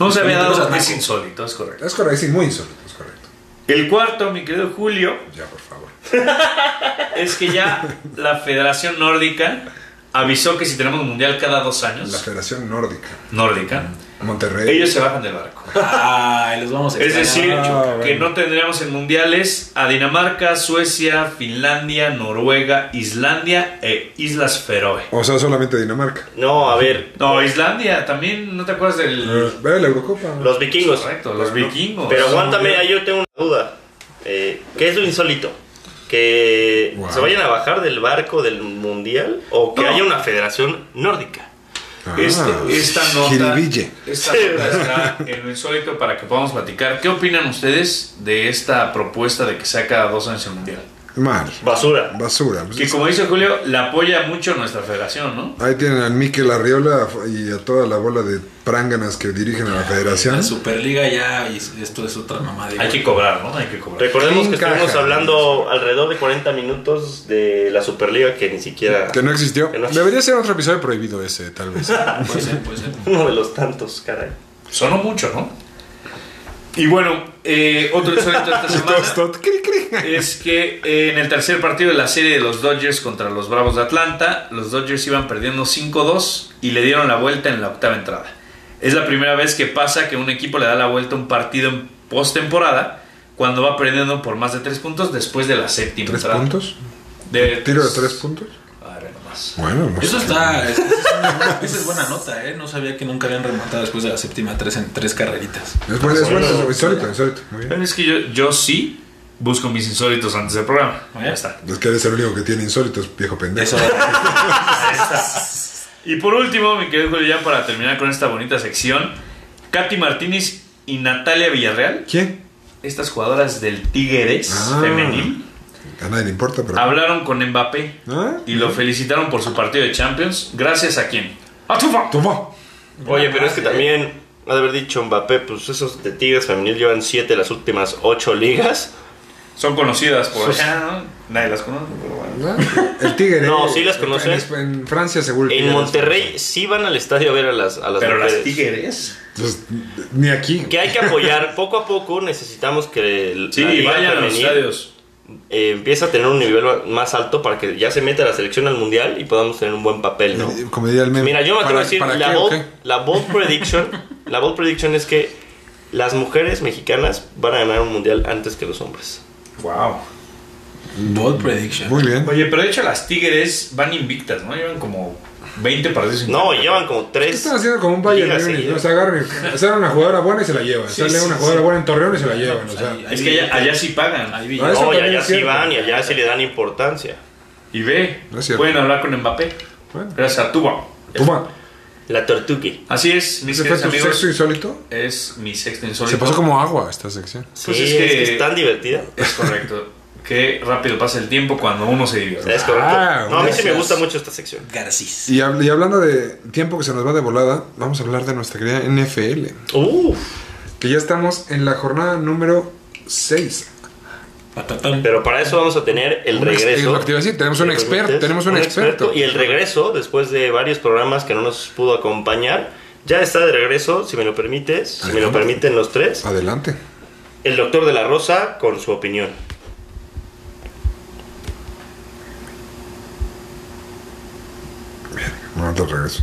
No se había dado, es insólito, es correcto. Es correcto, sí, muy insólito, es correcto. El cuarto, mi querido Julio, Ya, por favor. es que ya la Federación Nórdica avisó que si tenemos mundial cada dos años, La Federación Nórdica. nórdica, Monterrey. ellos se bajan del barco. Ay, los vamos a Es decir, Ah, que bueno. no tendríamos en mundiales a Dinamarca, Suecia, Finlandia, Noruega, Islandia e Islas Feroe. O sea, solamente Dinamarca. No, a ver, No, Islandia, también, ¿no te acuerdas del...? Eh, Ve la Eurocopa. los vikingos. Correcto, los vikingos. Pero aguántame, yo tengo una duda. Eh, ¿Qué es lo insólito? ¿Que Wow. se vayan a bajar del barco del mundial o que No. haya una federación nórdica? Este- Ah, esta nota, esta nota está en lo insólito para que podamos platicar. ¿Qué opinan ustedes de esta propuesta de que sea cada dos años el mundial? Mal. Basura. Basura. Pues Que es- como dice Julio, la apoya mucho nuestra federación, ¿no? Ahí tienen al Mikel Arriola y a toda la bola de pránganas que dirigen a la federación. La Superliga ya, y esto es otra mamá de Hay que cobrar, ¿no? Hay que cobrar. Recordemos que Encaja. estuvimos hablando alrededor de 40 minutos de la Superliga que ni siquiera... Que no existió. Que no- Debería ser otro episodio prohibido ese, tal vez. Puede ser, puede ser. Uno de los tantos, caray. Sonó mucho, ¿no? Y bueno, eh, otro de esta semana es que eh, en el tercer partido de la serie de los Dodgers contra los Bravos de Atlanta, los Dodgers iban perdiendo 5-2 y le dieron la vuelta en la octava entrada. Es la primera vez que pasa que un equipo le da la vuelta a un partido en postemporada cuando va perdiendo por más de 3 puntos después de la séptima ¿Tres entrada. puntos? De, ¿Tiro de tres puntos? Nomás. Bueno, no Eso sé. está. Esa es, buena nota, ¿eh? No sabía que nunca habían remontado después de la séptima tres en tres carreritas. Es bueno, es bueno, es insólito, insólito. Muy bien. Pero es que yo, yo sí busco mis insólitos antes del programa. Ya está. Es que eres el único que tiene insólitos, viejo pendejo. Eso. Y por último, mi querido Julio, ya para terminar con esta bonita sección, Katy Martínez y Natalia Villarreal, ¿Quién? estas jugadoras del Tigres Ah. femenil, A nadie le importa, pero. hablaron con Mbappé ¿Ah? y lo felicitaron por su partido de Champions. ¿Gracias a quién? ¡A Tufa! Toma. Oye, pero es que también, ha de haber dicho Mbappé, pues esos de Tigres femenil llevan 7 de las últimas 8 ligas. Son conocidas por allá, ¿no? Nadie las conoce, pero bueno. El Tigre. No, sí las en- conocen. En, en Francia seguro. que En Monterrey sí van al estadio a ver a las, a las Pero las. Tigres. Pues, ni aquí. Que hay que apoyar, poco a poco necesitamos que el- Sí, vayan a los estadios. Eh, empiece a tener un nivel más alto para que ya se meta la selección al mundial y podamos tener un buen papel, ¿no? Eh, Como diría el meme. Mira, yo me atrevo a ¿Para- decir, ¿para la qué o bold, qué? la bold prediction, la bold prediction es que las mujeres mexicanas van a ganar un mundial antes que los hombres. Wow. Bold prediction. Muy bien. Oye, pero de hecho las Tigres van invictas, ¿no? Llevan como 20 partidos No, invictas. llevan como ¿Qué tres. están haciendo como un Bayern seguidas. O sea, agarren, sale una jugadora buena y se la llevan. Sí, sale sí, una sí. jugadora buena en Torreón y se la llevan. pues o sea, ahí- Es que allá, allá sí pagan. Ahí Ah, eso No, y allá es sí cierto. van y allá sí le dan importancia. Y ve, No es pueden hablar con Mbappé. Bueno. Gracias a Tuba. Toma. La tortuque. Así es, mis ¿Ese fue tu amigos. sexto insólito? Es mi sexto insólito. Se pasó como agua esta sección. Sí, Pues es es, que- que es tan divertida. Es correcto. Qué rápido pasa el tiempo cuando uno se divierte. Es correcto. Ah, no, a mí sí me gusta mucho esta sección. Garcís. Y, hab- y hablando de tiempo que se nos va de volada, vamos a hablar de nuestra querida NFL. Uf, Que ya estamos en la jornada número 6. Patatón. pero para eso vamos a tener el Un regreso. lo que te iba a decir, tenemos un ¿Me experto, permites? tenemos un experto. Y el regreso, después de varios programas que no nos pudo acompañar, ya está de regreso, si me lo permites, si me lo permiten los tres. Adelante. El doctor de la Rosa con su opinión. Bueno, te regreso.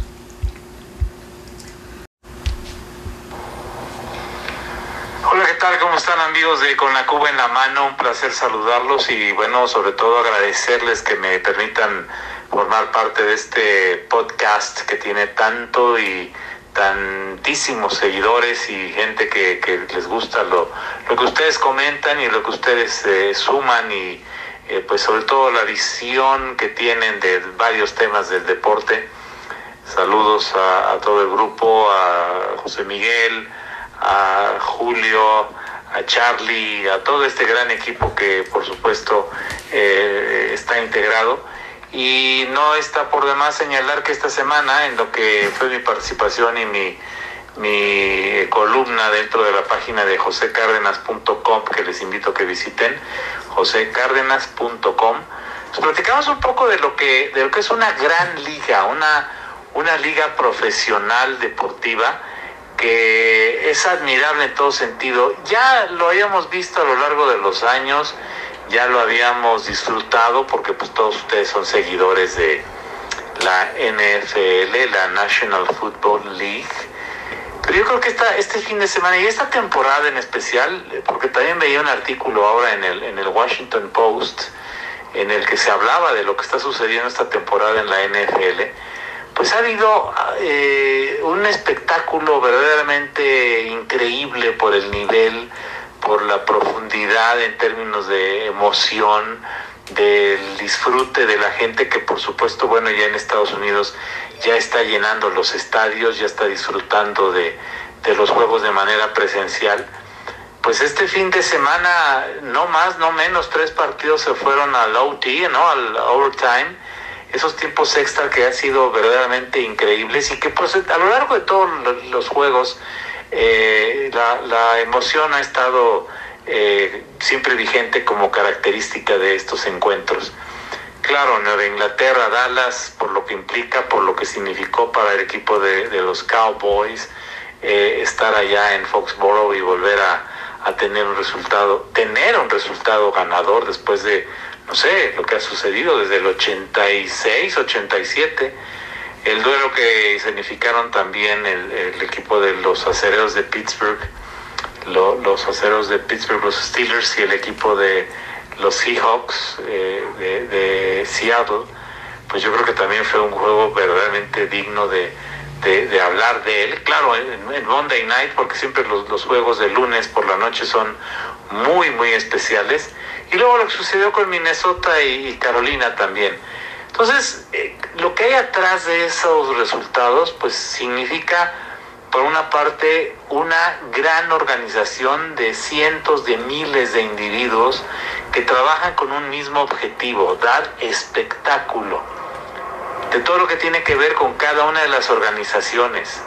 Hola, ¿qué tal? ¿Cómo están amigos de Con la Cuba en la mano? Un placer saludarlos y bueno, sobre todo agradecerles que me permitan formar parte de este podcast que tiene tanto y tantísimos seguidores y gente que, que les gusta lo, lo, que ustedes comentan y lo que ustedes eh, suman y eh, pues sobre todo la visión que tienen de varios temas del deporte. Saludos a, todo el grupo, a José Miguel, a Julio, a Charlie, a todo este gran equipo que por supuesto eh, está integrado. Y no está por demás señalar que esta semana, en lo que fue mi participación y mi, mi columna dentro de la página de josecárdenas.com, que les invito a que visiten, josecárdenas.com, pues platicamos un poco de lo que, de lo que es una gran liga, una, una liga profesional deportiva que es admirable en todo sentido. Ya lo habíamos visto a lo largo de los años, ya lo habíamos disfrutado porque pues todos ustedes son seguidores de la NFL, la National Football League. Pero yo creo que esta, este fin de semana y esta temporada en especial, porque también veía un artículo ahora en el, en el Washington Post en el que se hablaba de lo que está sucediendo esta temporada en la NFL, pues ha habido eh, un espectáculo verdaderamente increíble por el nivel, por la profundidad en términos de emoción, del disfrute de la gente que por supuesto, bueno, ya en Estados Unidos ya está llenando los estadios, ya está disfrutando de, de los juegos de manera presencial. Pues este fin de semana, no más, no menos, tres partidos se fueron al OT, ¿no? Al overtime esos tiempos extra que han sido verdaderamente increíbles y que pues, a lo largo de todos los juegos eh, la, emoción ha estado eh, siempre vigente como característica de estos encuentros. Claro, Nueva Inglaterra, Dallas, por lo que implica, por lo que significó para el equipo de, de los Cowboys, eh, estar allá en Foxborough y volver a, a tener un resultado, tener un resultado ganador después de no sé, lo que ha sucedido desde el 86, 87, el duelo que significaron también el, el equipo de los acereros de Pittsburgh, lo, los acereros de Pittsburgh, los Steelers y el equipo de los Seahawks eh, de, Seattle, pues yo creo que también fue un juego verdaderamente digno de, de, de hablar de él. Claro, en, Monday Night, porque siempre los, juegos de lunes por la noche son muy, muy especiales. Y luego lo que sucedió con Minnesota y, y Carolina también. Entonces, eh, lo que hay atrás de esos resultados, pues significa, por una parte, una gran organización de cientos de miles de individuos que trabajan con un mismo objetivo, dar espectáculo. De todo lo que tiene que ver con cada una de las organizaciones,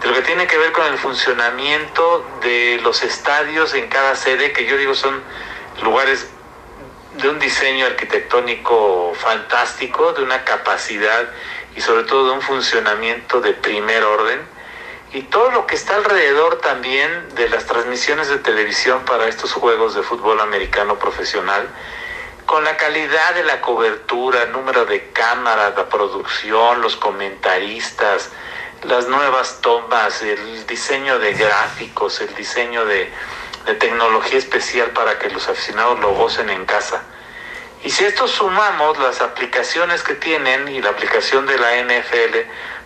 de lo que tiene que ver con el funcionamiento de los estadios en cada sede, que yo digo son lugares de un diseño arquitectónico fantástico, de una capacidad y sobre todo de un funcionamiento de primer orden. Y todo lo que está alrededor también de las transmisiones de televisión para estos juegos de fútbol americano profesional, con la calidad de la cobertura, número de cámaras, la producción, los comentaristas, las nuevas tomas, el diseño de gráficos, el diseño de, de tecnología especial para que los aficionados lo gocen en casa. Y si esto sumamos las aplicaciones que tienen y la aplicación de la NFL,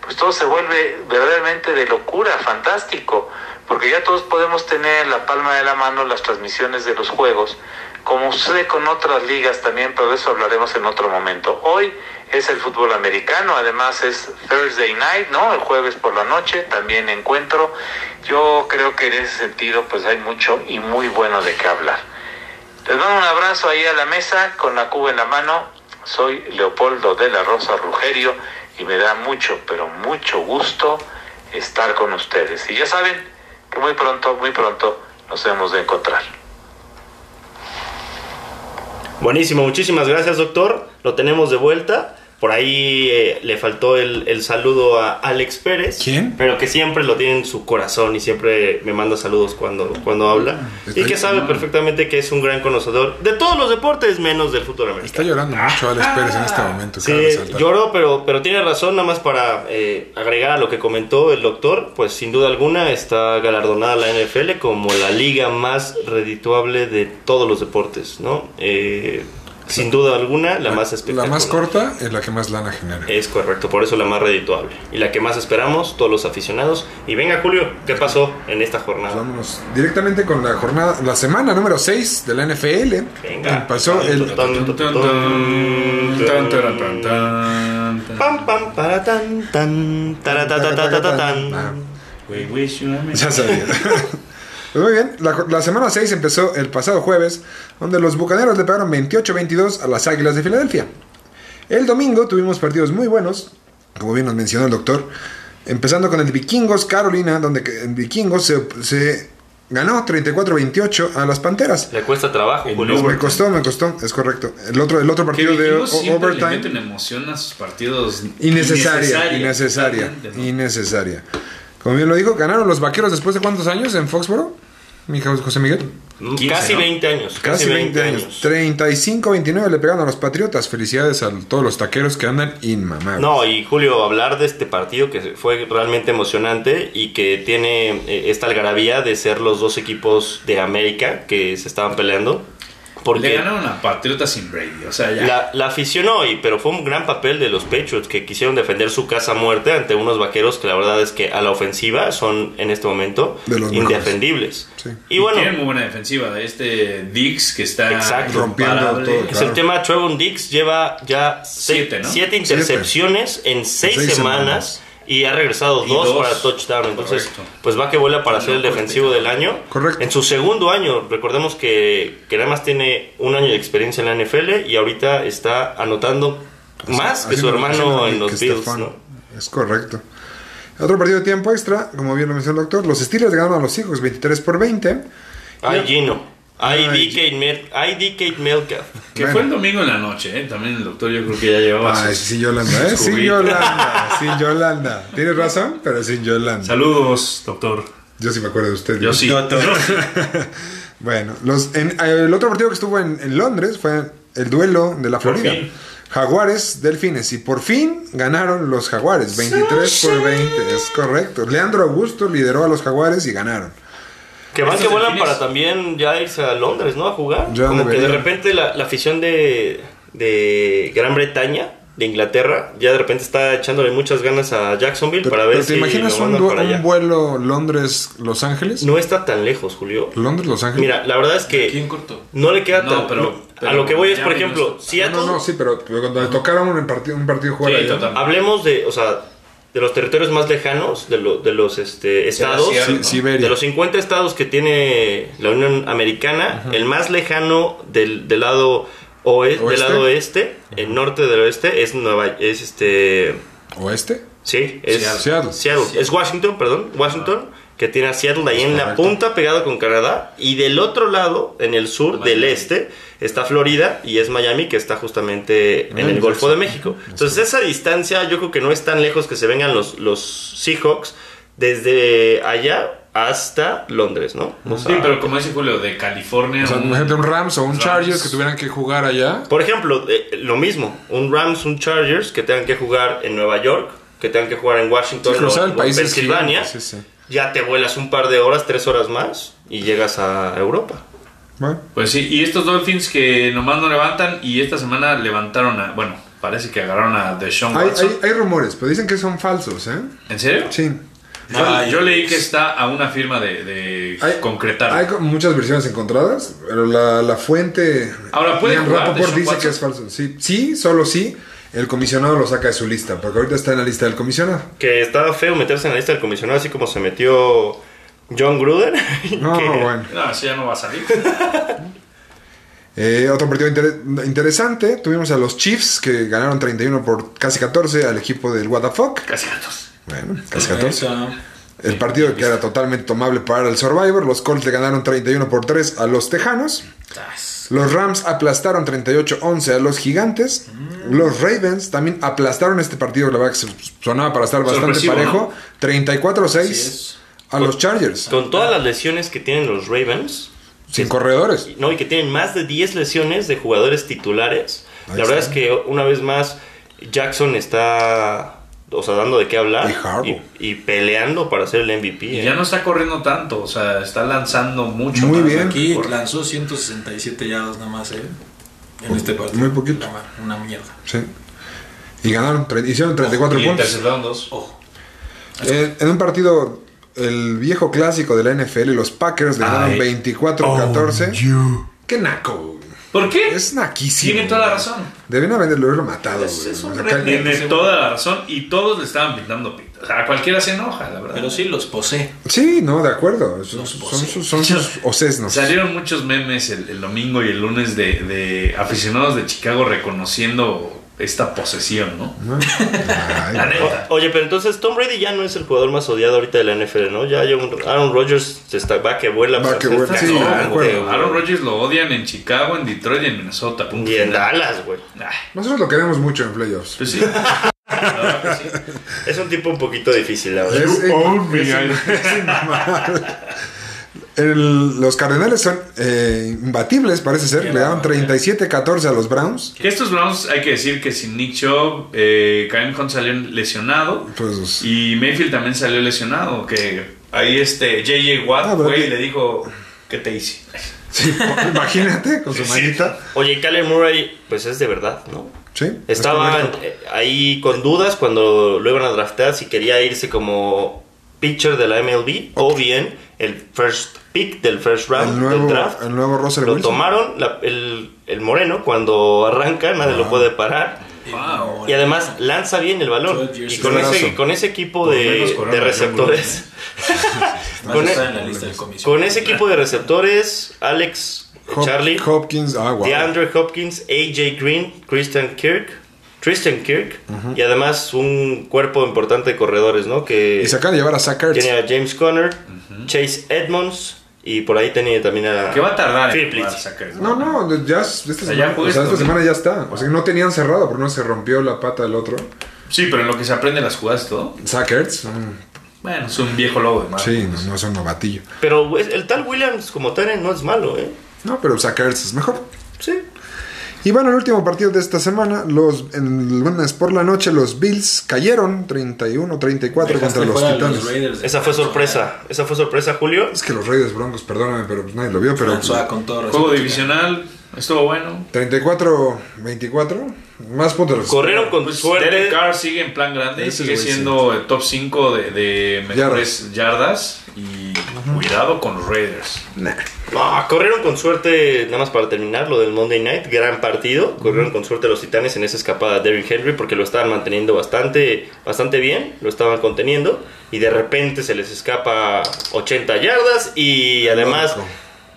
pues todo se vuelve verdaderamente de locura, fantástico, porque ya todos podemos tener en la palma de la mano las transmisiones de los juegos, como sucede con otras ligas también, pero de eso hablaremos en otro momento. Hoy es el fútbol americano, además es Thursday night, ¿no? El jueves por la noche, también encuentro. Yo creo que en ese sentido pues hay mucho y muy bueno de qué hablar. Les mando un abrazo ahí a la mesa con la cuba en la mano. Soy Leopoldo de la Rosa Rugerio y me da mucho, pero mucho gusto estar con ustedes. Y ya saben que muy pronto, muy pronto nos hemos de encontrar. Buenísimo, muchísimas gracias doctor. Lo tenemos de vuelta Por ahí eh, le faltó el, el saludo a Alex Pérez. ¿Quién? Pero que siempre lo tiene en su corazón y siempre me manda saludos cuando, cuando habla. Está Y que sabe perfectamente que es un gran conocedor de todos los deportes menos del fútbol Está americano. llorando mucho Alex Pérez en este momento. Sí, lloró, pero, pero tiene razón, nada más para eh, agregar a lo que comentó el doctor, pues sin duda alguna está galardonada la NFL como la liga más redituable de todos los deportes, ¿no? Eh, sin duda alguna, la, más La espectacular. más corta es la que más lana genera. Es correcto, por eso la más redituable. Y la que más esperamos, todos los aficionados. Y venga, Julio, ¿qué pasó en esta jornada? Vámonos directamente con la jornada, la semana número 6 de la NFL. Venga. Pasó el. Pam, pam, para, tan, tan, We wish you a merry- ya sabía. Pues muy bien, la, la semana 6 empezó el pasado jueves, donde los Bucaneros le pegaron 28-22 a las Águilas de Filadelfia. El domingo tuvimos partidos muy buenos, como bien nos mencionó el doctor, empezando con el Vikingos Carolina, donde que- el Vikingos se, se ganó 34-28 a las Panteras. Le cuesta trabajo, En Julio. Me costó, me costó, es correcto. El otro, el otro Que partido de Vikingos o- siempre le overtime. meten emoción a sus partidos. Innecesaria, innecesaria, ¿no? innecesaria. Como bien lo dijo, ganaron los vaqueros después de cuántos años en Foxboro, mi hijo José Miguel. Casi ¿no? 20 años. Casi 20 años. 35-29 le pegaron a los Patriotas. Felicidades a todos los taqueros que andan inmamables. No, y Julio, hablar de este partido que fue realmente emocionante y que tiene eh, esta algarabía de ser los dos equipos de América que se estaban peleando. Le ganaron a Patriota sin Brady. O sea, ya. la, la afición hoy, pero fue un gran papel de los Patriots que quisieron defender su casa a muerte ante unos vaqueros que la verdad es que a la ofensiva son en este momento De los indefendibles. Sí. Y bueno, tiene muy buena defensiva de este Dix que está Exacto. Rompiendo todo, Es Claro. el tema, Trevon Dix lleva ya Siete, ¿no? siete intercepciones en seis, Seis semanas, semanas. Y ha regresado Y dos, dos. para touchdown. Entonces, Correcto. pues va que vuela para ser el No, defensivo del año. Correcto. En su segundo año, recordemos que, que nada más tiene un año de experiencia en la NFL y ahorita está anotando más que su hermano en los Bills. ¿no? Es correcto. Otro partido de tiempo extra, como bien lo mencionó el doctor, los Steelers ganaron a los Seahawks 23 por 20. Ay, Gino. Met- ay, DK Metcalf. Que Bueno. fue el domingo en la noche, ¿eh? También el doctor yo creo que ya llevaba Ay, sus- sin Yolanda, ¿eh? Sin. Yolanda, sin Yolanda. Tienes razón, pero sin Yolanda. Saludos, doctor. Yo sí me acuerdo de usted. Yo sí. Bueno, los, en- el otro partido que estuvo en, en Londres fue el duelo de la Por Florida. fin. Jaguares, Delfines. Y por fin ganaron los Jaguares. 23 por 20. Es correcto. Leandro Augusto lideró a los Jaguares y ganaron. Que van que vuelan para también ya irse a Londres, ¿no? A jugar. Ya Como que de repente la, la afición de, de Gran Bretaña, de Inglaterra, ya de repente está echándole muchas ganas a Jacksonville Pero, para ver pero ¿Te si imaginas lo un, para allá. un vuelo Londres-Los Ángeles? No está tan lejos, Julio. Londres-Los Ángeles. Mira, la verdad es que ¿Quién cortó? no le queda No, tan... pero- no, pero a lo que voy es, por ejemplo, no, Seattle... no, no, sí, pero, cuando le tocaron un partido, un partido jugar Sí, allá. Hablemos de, o sea, de los territorios más lejanos, de, lo- de los este, estados. Seattle, Sí. De los 50 estados que tiene la Unión Americana, el más lejano del, del lado oe- ¿Oeste? del lado oeste, el norte del oeste es Nueva es este ¿Oeste? sí, es Seattle. Seattle. Es Washington, perdón, Washington, que tiene a Seattle ahí en la punta pegado con Canadá y del otro lado, en el sur del este, está Florida y es Miami que está justamente en el Golfo sí. de México. Entonces, esa distancia yo creo que no es tan lejos que se vengan los los Seahawks desde allá hasta Londres, ¿no? O Sí, sea, pero como dice Julio, de California. O sea, un- Rams o un Rams. Chargers que tuvieran que jugar allá. Por ejemplo, eh, lo mismo, un Rams, un Chargers que tengan que jugar en Nueva York, que tengan que jugar en Washington Sí, o, el o en país es Pensilvania, sí, sí. Ya te vuelas un par de horas, tres horas más y llegas a Europa. Bueno, Pues sí, y estos Dolphins que nomás no levantan y esta semana levantaron a. Bueno, parece que agarraron a Deshaun hay, Watson. hay, hay rumores, pero dicen que son falsos, ¿eh? ¿En serio? Sí. Yo, Ay, yo leí que está a una firma de, de Hay, concretar. hay muchas versiones encontradas, pero la, la fuente. Ahora, ¿puede jugar dice Watson? que es falso. Sí, sí, solo sí. El comisionado lo saca de su lista, porque ahorita está en la lista del comisionado. Que estaba feo meterse en la lista del comisionado, así como se metió John Gruden. No, que- bueno. No, eso ya no va a salir. Eh, otro partido inter- interesante. Tuvimos a los Chiefs que ganaron 31 por casi 14 al equipo del Fuck. Casi gatos. Bueno, casi 14. Eso. El partido que era totalmente tomable para el Survivor. Los Colts le ganaron 31 por 3 a los Tejanos. Los Rams aplastaron 38-11 a los Gigantes. Los Ravens también aplastaron este partido, la verdad que se- sonaba para estar bastante Sorpresivo, parejo. Así 34-6 es. a los Chargers. Con todas las lesiones que tienen los Ravens, Sin corredores. no, y que tienen más de 10 lesiones de jugadores titulares. Ahí la verdad es que una vez más Jackson está, o sea, dando de qué hablar Y y, y peleando para ser el MVP. Y ¿eh? ya no está corriendo tanto, o sea, está lanzando mucho. Muy más. bien. Aquí Por- lanzó 167 yardas nada más, ¿eh? En este partido. Muy poquito. Una, una mierda. Sí. Y ganaron, hicieron 34 y puntos. interceptaron dos. Ojo. Eh, en un partido, el viejo clásico de la NFL, los Packers le ganaron Ay. 24-14. ¡Qué naco! ¿Por qué? Es naquísimo. Tiene toda la razón. Deben haberlo haberlo matado. Es- un Tiene toda la razón y todos le estaban pintando pita. O sea, cualquiera se enoja, la verdad. Pero sí los posee. Sí, no, de acuerdo. Son, Los son posee. sus, son sus osesnos. Salieron muchos memes el, el domingo y el lunes de, de aficionados de Chicago reconociendo esta posesión, ¿no? Ay, La neta. Oye, pero entonces Tom Brady ya no es el jugador más odiado ahorita de la NFL, ¿no? Ya hay un Aaron Rodgers se está, va que vuela. Va que vuela, sí. Aaron Rodgers lo odian en Chicago, en Detroit y en Minnesota. punto Y en. Dallas, güey. Nosotros lo queremos mucho en playoffs. pues sí. Es un tipo un poquito difícil, la verdad. Es- es- es. El- los Cardenales son eh, imbatibles, parece ser. Le daban 37-14 a los Browns. Que estos Browns hay que decir que sin Nick Chubb, eh, Kareem Hunt salió lesionado Pues, y Mayfield también salió lesionado. Que ahí este JJ Watt Ah, fue que- y le dijo, ¿qué te hice? sí, imagínate con su manita. Oye, Kyler Murray, pues es de verdad, ¿no? Sí, es Estaba eh, ahí con dudas cuando lo iban a draftear si quería irse como pitcher de la MLB o bien el first pick del first round el nuevo, del draft. el nuevo Russell Lo Wilson. tomaron, la- el, el moreno, cuando arranca nadie Ah. lo puede parar. Wow. Y además lanza bien el balón. 12 years Y con ese, con ese equipo de, de receptores. Con, e- con ese equipo de receptores, Alex, Hop- Charlie, Hopkins, ah, wow. DeAndre Hopkins, AJ Green, Christian Kirk, Christian Kirk y además un cuerpo importante de corredores, ¿no? Que Y se acaba de llevar a Zach Ertz. tiene a James Conner, Chase Edmonds y por ahí tenía también a Que va a tardar en Lindsay. Zachary, No, no, ya esta, sea, ya semana, juega o sea, esta esto, semana ya está. O sea, no tenían cerrado, porque no se rompió la pata del otro. Sí, pero en lo que se aprende las jugadas todo. Zach Ertz, mm, Bueno, es un viejo lobo de mar. sí, no, no es un novatillo. Pero güey, el tal Williams como tal no es malo, ¿eh? No, pero Zach Ertz es mejor. Sí. Y bueno, el último partido de esta semana, los en el lunes por la noche, los Bills cayeron 31-34 contra los Titanes. Raiders de Esa fue sorpresa. Esa fue sorpresa, Julio. Es que los Raiders Broncos, perdóname, pero pues nadie lo vio, pero con todo Juego divisional, estuvo bueno. 34-24, más puntos. de los- Corrieron con Pues suerte. Derek Carr sigue en plan grande, Ese sigue siendo el top 5 de, de mejores yardas. Y cuidado con los Raiders. Nah. No, corrieron con suerte, nada más para terminar, lo del Monday Night, gran partido. Corrieron con suerte los Titanes en esa escapada de Derrick Henry porque lo estaban manteniendo bastante, bastante bien, lo estaban conteniendo. Y de repente se les escapa 80 yardas y además.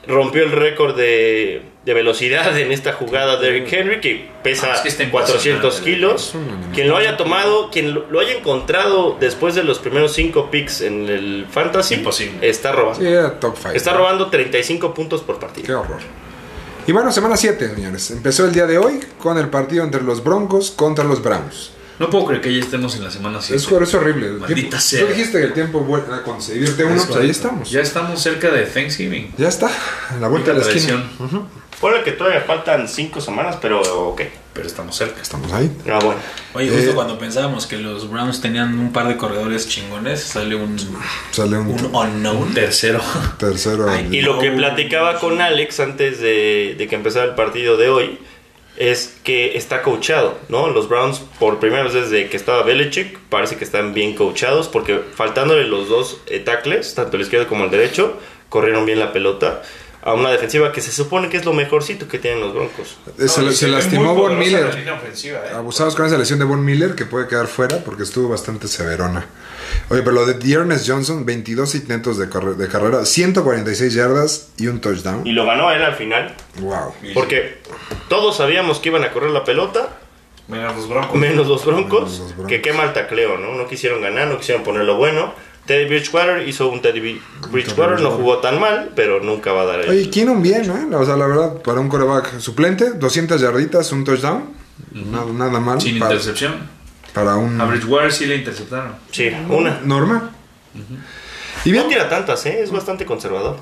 Rompió el récord de, de velocidad en esta jugada Derrick Henry que pesa Ah, es que está 400 impresionante. kilos. Quien lo haya tomado, quien lo, haya encontrado después de los primeros 5 picks en el Fantasy, Imposible. está robando. Era top 5. Está robando 35 puntos por partido. Qué horror. Y bueno, semana 7, señores. Empezó el día de hoy con el partido entre los Broncos contra los Browns. No puedo creer que ya estemos en la semana 7. Es, es horrible. Maldita tiempo- sea. Tú dijiste que el tiempo vuelve se divierte uno, pues ahí estamos. Ya estamos cerca de Thanksgiving. Ya está, a la vuelta de la esquina. Tradición. Fuera que todavía faltan 5 semanas, pero ok. Pero estamos cerca. Estamos ahí. Ah, bueno. Oye, justo Eh, cuando pensábamos que los Browns tenían un par de corredores chingones, sale un, Sale un, un unknown. Tercero. tercero. Ay, Y lo que platicaba con Alex antes de, de que empezara el partido de hoy es que está coachado, ¿no? Los Browns, por primera vez desde que estaba Belichick, parece que están bien coachados porque faltándole los dos eh, tackles, tanto el izquierdo como el derecho, corrieron bien la pelota a una defensiva que se supone que es lo mejorcito que tienen los Broncos. Eh, se, lastimó Von Miller. ¿eh? Abusados con esa lesión de Von Miller que puede quedar fuera porque estuvo bastante severona. Oye, pero lo de Dearness Johnson, 22 intentos de, de carrera, 146 yardas y un touchdown. Y lo ganó él al final, Wow. porque todos sabíamos que iban a correr la pelota, Menos los Broncos. menos los broncos, Menos los Broncos. que qué mal tacleo, ¿no? No quisieron ganar, no quisieron ponerlo bueno. Teddy Bridgewater hizo un Teddy Bridgewater, no jugó tan mal, pero nunca va a dar el... Oye, Keenum bien, ¿eh? O sea, la verdad, para un coreback suplente, 200 yarditas, un touchdown. nada, nada mal. Sin para, intercepción. para un A Bridgewater sí le interceptaron. Sí, una. normal. Y No bien, tira tantas, ¿eh? Es bastante conservador.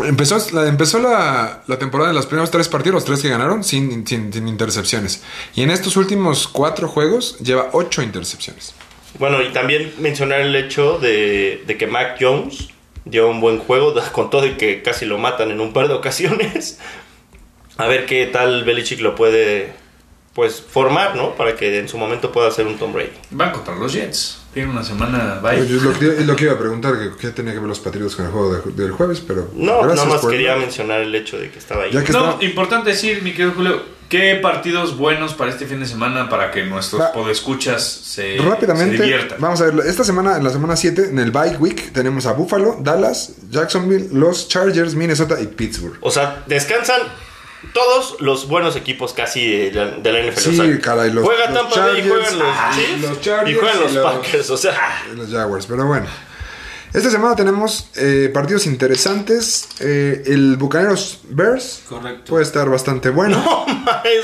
empezó, la, empezó la, la temporada de los primeros tres partidos, los tres que ganaron, sin, sin, sin intercepciones. Y en estos últimos cuatro juegos lleva ocho intercepciones. Bueno, y también mencionar el hecho de, de que Mac Jones dio un buen juego, con todo y que casi lo matan en un par de ocasiones. A ver qué tal Belichick lo puede pues formar, ¿no? Para que en su momento pueda ser un Tom Brady. Van contra los Jets. Tienen una semana bye. Lo, que- lo que iba a preguntar, que qué tenía que ver los Patriots con el juego de- del jueves, pero... No, nada más quería mencionar el hecho de que estaba ahí. Ya que No, está- importante decir, mi querido Julio, ¿qué partidos buenos para este fin de semana para que nuestros Va. podescuchas se, se Rápidamente, diviertan? vamos a ver, esta semana, en la semana 7, en el bye week, tenemos a Buffalo, Dallas, Jacksonville, los Chargers, Minnesota y Pittsburgh. O sea, descansan todos los buenos equipos casi de la, de la NFL. Sí, o sea, caray, los- juega los Tampa Bay y Chargers, juegan los ah, los Chargers y juegan y los los- Packers. O sea, Los Jaguars, pero bueno. Esta semana tenemos eh, partidos interesantes. Eh, el Bucaneros Bears Correcto. puede estar bastante bueno.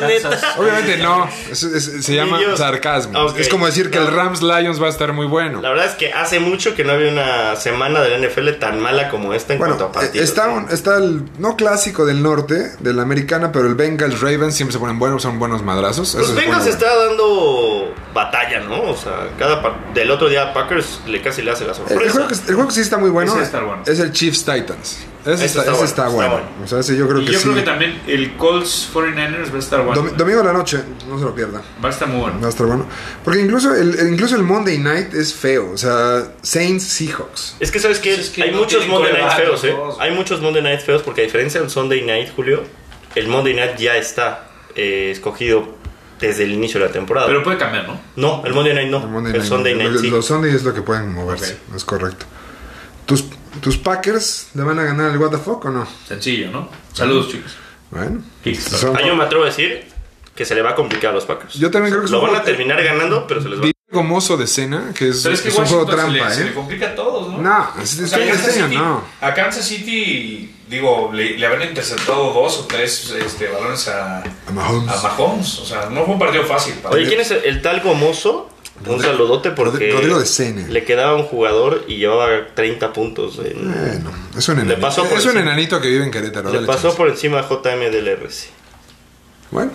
Kansas. Obviamente no, es- es- se llama Ellos- sarcasmo. Es como decir que no. el Rams Lions va a estar muy bueno. La verdad es que hace mucho que no había una semana de la NFL tan mala como esta en Bueno, cuanto a eh, partidos. está, un- está el no clásico del norte, de la americana, pero el Bengals Ravens siempre se ponen buenos, son buenos madrazos. Los se Bengals pone está dando batalla, ¿no? O sea, cada del otro día Packers le casi le hace la bueno. sorpresa. El, el juego que, el juego que sí está muy bueno Ese es el Chiefs Titans. Ese, Ese está, está ese bueno, está está bueno. bueno. O sea, ese yo creo Y que yo sí. creo que también el Colts 49ers va a estar bueno. Domi- domingo de la noche, no se lo pierdan. Va a estar muy bueno. Va a estar bueno. Porque incluso el, el- incluso el Monday Night es feo. O sea, Saints Seahawks. Es que sabes que, Es que hay no muchos Monday Night feos, ¿eh? Hay muchos Monday Night feos porque a diferencia del Sunday Night, Julio, el Monday Night ya está eh, escogido desde el inicio de la temporada. Pero puede cambiar, ¿no? no, el Monday Night no. El, Monday el Night, Sunday. Night Los- sí. Los Sunday es lo que pueden moverse. Es correcto. ¿Tus, ¿Tus Packers le van a ganar el WTF o no? Sencillo, ¿no? Saludos, chicos. Bueno. Son- Ah, yo me atrevo a decir que se le va a complicar a los Packers. Yo también creo que Lo van a terminar ganando, pero se les va Diego Mozo de cena, que es, Pero es que es un juego Washington se trampa, le, se le ¿eh? complica a todos, ¿no? No, es, O es sea, que Kansas este año City- no. A Kansas City, digo, le, le habían interceptado dos o tres este, balones a, A Mahomes. a Mahomes. O sea, no fue un partido fácil. para Oye. ¿quién es el, el tal Gomoso? Un saludote porque Rodrigo de Sene. le quedaba un jugador y llevaba 30 puntos. en- Bueno, es un Le enanito, pasó por es un enanito que vive en Querétaro. le pasó chance. por encima a JM del RC. Bueno,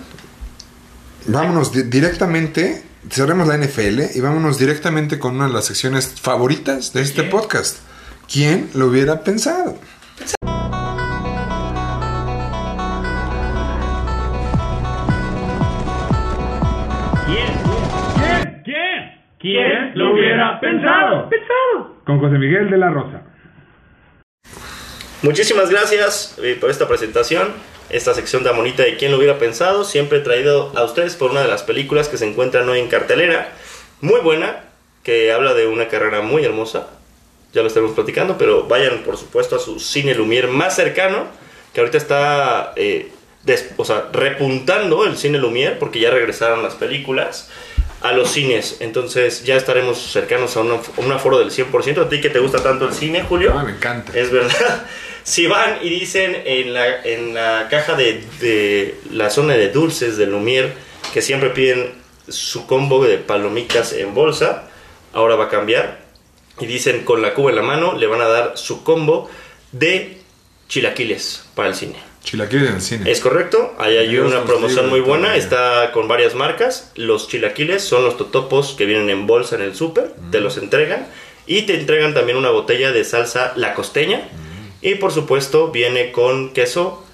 vámonos di- directamente, cerremos la NFL y vámonos directamente con una de las secciones favoritas de este ¿Quién? podcast. ¿Quién lo hubiera pensado? ¿Quién? ¿Quién lo hubiera pensado? Pensado. Con José Miguel de la Rosa. Muchísimas gracias eh, por esta presentación, esta sección tan bonita de quién lo hubiera pensado, siempre traído a ustedes por una de las películas que se encuentran hoy en cartelera, muy buena, que habla de una carrera muy hermosa, ya lo estaremos platicando, pero vayan por supuesto a su cine Lumière más cercano, que ahorita está eh, des- o sea, repuntando el cine Lumière, porque ya regresaron las películas a los cines, entonces ya estaremos cercanos a un, a un aforo del 100%, a ti que te gusta tanto el cine, Julio. Ah, me encanta. Es verdad. Si van y dicen en la, en la caja de, de la zona de dulces de Lumière que siempre piden su combo de palomitas en bolsa, ahora va a cambiar. Y dicen con la cuba en la mano le van a dar su combo de chilaquiles para el cine. Chilaquiles en el cine. Es correcto, ahí hay Dios una promoción muy buena, está con varias marcas. Los chilaquiles son los totopos que vienen en bolsa en el súper, te los entregan y te entregan también una botella de salsa la costeña y por supuesto viene con queso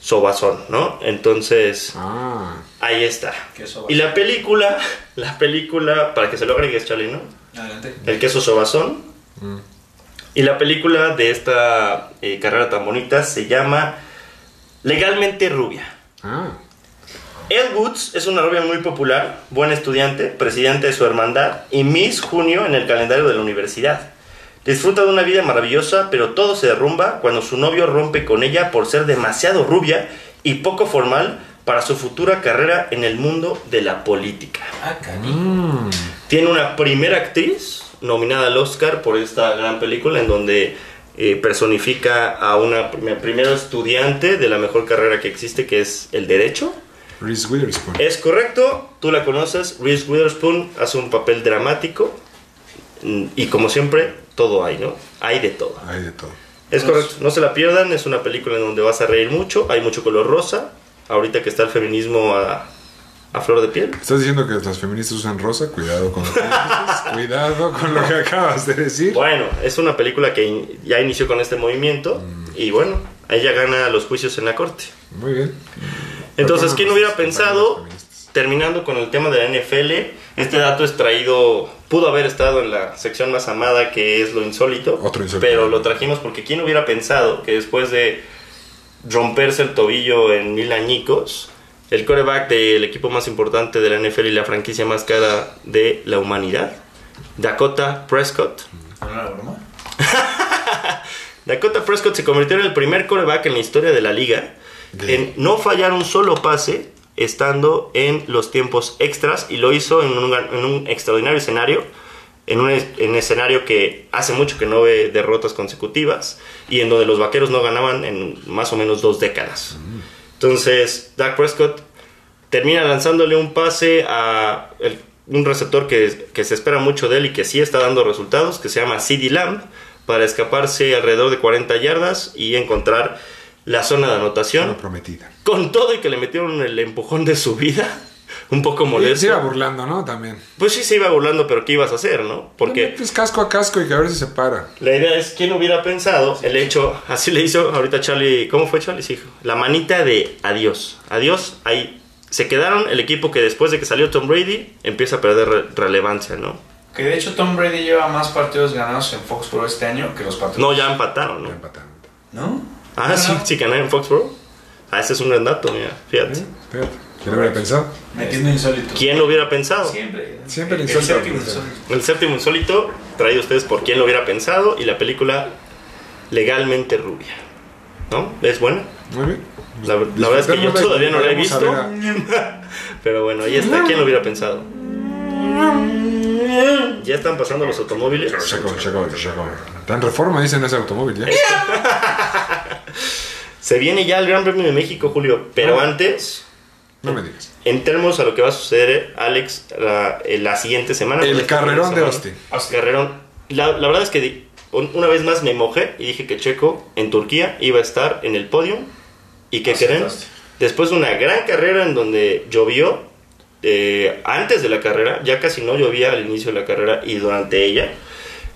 sobazón, ¿no? Entonces, Ah, ahí está. Y la película, la película, para que se lo agregues, Charlie, ¿no? Adelante. El queso sobazón. Y la película de esta eh, carrera tan bonita se llama Legalmente Rubia. ah. Elle Woods es una rubia muy popular, buen estudiante, presidente de su hermandad y Miss Junio en el calendario de la universidad. Disfruta de una vida maravillosa, pero todo se derrumba cuando su novio rompe con ella por ser demasiado rubia y poco formal para su futura carrera en el mundo de la política. Ah. Tiene una primera actriz nominada al Oscar por esta gran película en donde eh, personifica a una prim- primero estudiante de la mejor carrera que existe, que es el derecho. Reese Witherspoon. Es correcto, tú la conoces, Reese Witherspoon hace un papel dramático mm, y como siempre, todo hay, ¿no? Hay de todo. Hay de todo. Es correcto, no se la pierdan, es una película en donde vas a reír mucho, hay mucho color rosa, ahorita que está el feminismo a, a flor de piel. ¿Estás diciendo que las feministas usan rosa? Cuidado con lo que dices. Cuidado con lo que acabas de decir. Bueno, es una película que in- ya inició con este movimiento y bueno, ella gana los juicios en la corte. Muy bien. Entonces, ¿quién hubiera pensado, terminando con el tema de la NFL, este dato es traído, pudo haber estado en la sección más amada que es lo insólito, Otro insólito. pero lo trajimos porque ¿quién hubiera pensado que después de romperse el tobillo en mil añicos, el coreback del equipo más importante de la NFL y la franquicia más cara de la humanidad, Dakota Prescott. Dakota Prescott se convirtió en el primer coreback en la historia de la liga De- en no fallar un solo pase estando en los tiempos extras y lo hizo en un, en un extraordinario escenario, en un, es- en escenario que hace mucho que no ve derrotas consecutivas y en donde los vaqueros no ganaban en más o menos dos décadas. Entonces, Dak Prescott termina lanzándole un pase a el- un receptor que, que se espera mucho de él y que sí está dando resultados, que se llama CD Lamb, para escaparse alrededor de 40 yardas y encontrar la zona de anotación. Prometida. Con todo y que le metieron el empujón de su vida, un poco Y molesto. se iba burlando, ¿no? También. Pues sí se iba burlando, pero ¿qué ibas a hacer, no? Porque Es casco a casco y que a ver si se para. la idea es, ¿quién hubiera pensado? El hecho, así le hizo ahorita Charlie, ¿cómo fue Charlie? Sí, la manita de adiós. Adiós, ahí se quedaron el equipo que después de que salió Tom Brady empieza a perder re- relevancia, ¿no? Que de hecho Tom Brady lleva más partidos ganados en Foxborough este año que los partidos. No, ya empataron, Ya ¿no? empatando. ¿No? Ah, sí, sí ganaron en Foxborough. Ah, ese es un gran dato, mira, fíjate. Espérate. ¿Quién lo hubiera pensado? Metiendo insólito. ¿Quién lo hubiera pensado? Siempre. Siempre el el, insólito. séptimo insólito. El séptimo insólito, traído a ustedes por quién lo hubiera pensado, y la película Legalmente Rubia. ¿No? ¿Es buena? Muy bien. La, la verdad es que yo todavía no la he a visto. a- Pero bueno, ahí está. ¿Quién lo hubiera pensado? Ya están pasando los automóviles. Se acabó, se acabó, se acabó. Está en reforma, dicen ese automóvil ya. Se viene ya el Gran Premio de México, Julio. Pero antes, No me digas. entremos a lo que va a suceder, Alex, la, la siguiente semana. El carrerón de. Austin. Carrerón. La, la verdad es que di- un- una vez más me mojé y dije que Checo en Turquía iba a estar en el podio. ¿Y qué creen? Después de una gran carrera en donde llovió, eh, antes de la carrera, ya casi no llovía al inicio de la carrera y durante ella.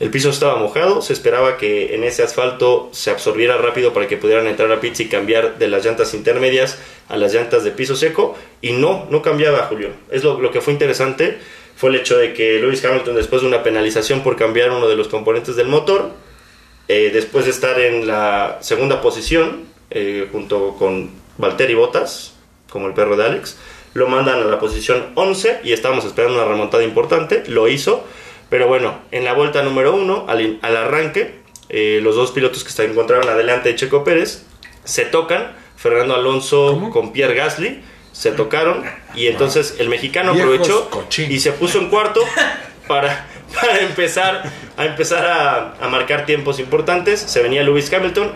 El piso estaba mojado, se esperaba que en ese asfalto se absorbiera rápido para que pudieran entrar a pits y cambiar de las llantas intermedias a las llantas de piso seco. Y no, no cambiaba, Julio. Es lo, que fue interesante fue el hecho de que Lewis Hamilton, después de una penalización por cambiar uno de los componentes del motor, eh, después de estar en la segunda posición, eh, junto con Valtteri Bottas, como el perro de Alex, lo mandan a la posición 11 y estábamos esperando una remontada importante, lo hizo, pero bueno, en la vuelta número 1, al, al arranque, eh, los dos pilotos que se encontraron adelante de Checo Pérez se tocan, Fernando Alonso ¿Cómo? con Pierre Gasly, se tocaron y entonces el mexicano aprovechó y se puso en cuarto para, para empezar, a, empezar a, a marcar tiempos importantes. Se venía Lewis Hamilton.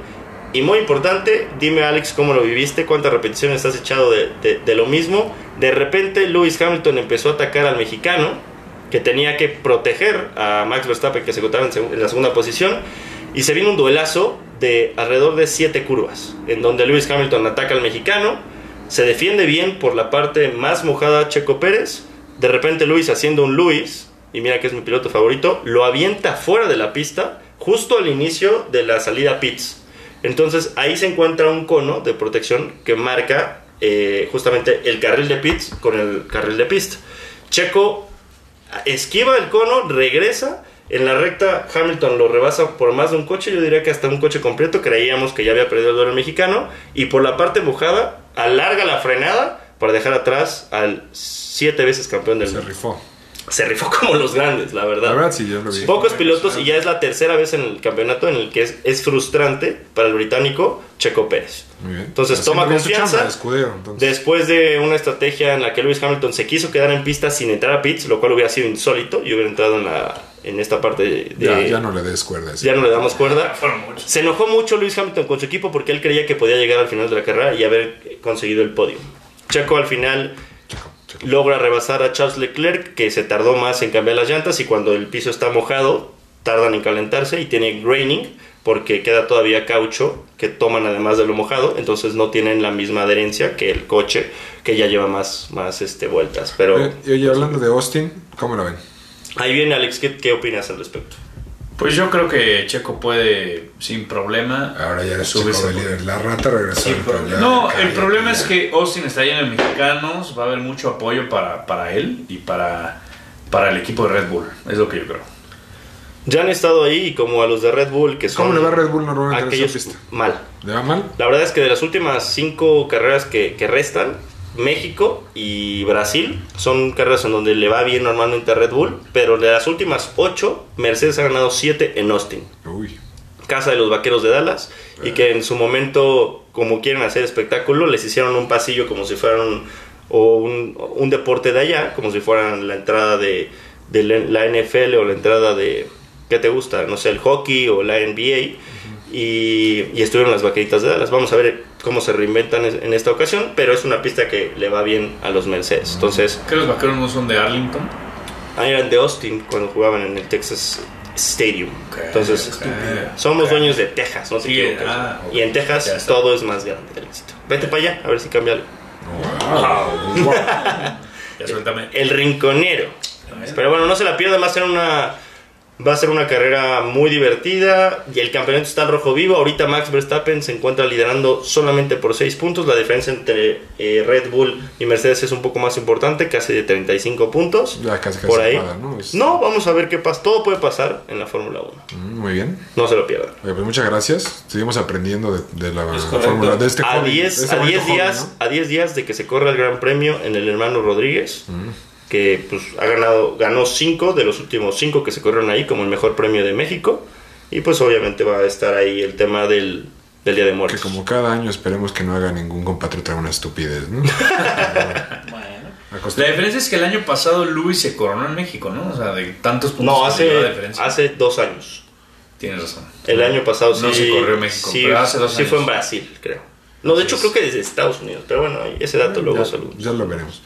Y muy importante, dime Alex cómo lo viviste, cuántas repeticiones has echado de, de- de lo mismo. De repente Lewis Hamilton empezó a atacar al mexicano, que tenía que proteger a Max Verstappen, que se encontraba en, la segunda posición. Y se vino un duelazo de alrededor de siete curvas, en donde Lewis Hamilton ataca al mexicano, se defiende bien por la parte más mojada Checo Pérez. De repente Luis haciendo un Luis, y mira que es mi piloto favorito, lo avienta fuera de la pista justo al inicio de la salida pits. Entonces ahí se encuentra un cono de protección que marca eh, justamente el carril de pits con el carril de pista. Checo esquiva el cono, regresa. En la recta Hamilton lo rebasa por más de un coche, yo diría que hasta un coche completo, creíamos que ya había perdido el duelo mexicano, y por la parte mojada alarga la frenada para dejar atrás al siete veces campeón del Se mundo. rifó. Se rifó como los grandes, la verdad. La verdad, sí, yo lo vi. Pocos pilotos y ya es la tercera vez en el campeonato en el que es, es frustrante para el británico Checo Pérez. Muy bien. Entonces Haciendo toma confianza. chamba de escudero, entonces. Después de una estrategia en la que Lewis Hamilton se quiso quedar en pista sin entrar a pits, lo cual hubiera sido insólito y hubiera entrado en la, en esta parte de... Ya, ya no le des cuerda. ya no le damos cuerda. Se enojó mucho Luis Hamilton con su equipo porque él creía que podía llegar al final de la carrera y haber conseguido el podio. Checo al final. Logra rebasar a Charles Leclerc, que se tardó más en cambiar las llantas y cuando el piso está mojado, tardan en calentarse y tiene graining porque queda todavía caucho que toman además de lo mojado, entonces no tienen la misma adherencia que el coche que ya lleva más, más este, vueltas. Pero y hablando de Austin, ¿cómo lo ven? ahí viene Alex, ¿qué, qué opinas al respecto? Pues yo creo que Checo puede, sin problema, Ahora ya chico de por- líder. La rata regresó. Sí, ya, No, el problema es que Austin está lleno de mexicanos, va a haber mucho apoyo para, para él y para, para el equipo de Red Bull, es lo que yo creo. Ya han estado ahí y como a los de Red Bull, que son ¿Cómo le va a Red Bull normalmente en aquellos esa pista? mal. ¿Le va mal? La verdad es que de las últimas cinco carreras que, que restan, México y Brasil son carreras en donde le va bien normalmente a Red Bull, pero de las últimas ocho, Mercedes ha ganado siete en Austin, Uy. casa de los vaqueros de Dallas, y que en su momento, como quieren hacer espectáculo, les hicieron un pasillo como si fueran o un, un deporte de allá, como si fueran la entrada de, de la NFL o la entrada de, ¿qué te gusta? No sé, el hockey o la NBA. Y, y estuvieron las vaqueritas de Dallas. Vamos a ver cómo se reinventan en en esta ocasión, pero es una pista que le va bien a los Mercedes. Entonces, ¿Que los vaqueros no son de Arlington? ahí eran de Austin cuando jugaban en el Texas Stadium. Entonces, somos dueños de Texas, no te Sí, equivoques. ah, y en Texas todo es más grande el éxito. Vete para allá, a ver si cambia algo. Wow. Ya suéltame. El rinconero. Pero bueno, no se la pierdan, va a ser una va a ser una carrera muy divertida y el campeonato está al rojo vivo. Ahorita Max Verstappen se encuentra liderando solamente por 6 puntos. La diferencia entre eh, Red Bull y Mercedes es un poco más importante, casi de 35 puntos. Ya casi casi por ahí. ¿no? Es- No, vamos a ver qué pasa. Todo puede pasar en la Fórmula 1. Mm, Muy bien. No se lo pierdan. Oye, pues muchas gracias. Seguimos aprendiendo de, de la fórmula de este a joven, 10 de este a bonito 10 joven, días ¿no? a 10 días de que se corra el Gran Premio en el hermano Rodríguez Mm. Que pues ha ganado ganó 5 de los últimos 5 que se corrieron ahí como el mejor premio de México y pues obviamente va a estar ahí el tema del, del Día de Que Muertos como cada año esperemos que no haga ningún compatriota una estupidez, ¿no? La diferencia es que el año pasado Luis se coronó en México, ¿no? O sea, de tantos puntos. no que dio la hace diferencia. hace dos años Tienes razón. el año pasado sí No se corrió en México, sí, pero hace dos sí años. fue en Brasil creo no de hecho creo que desde Estados Unidos pero bueno ese dato luego ya, salud ya lo veremos.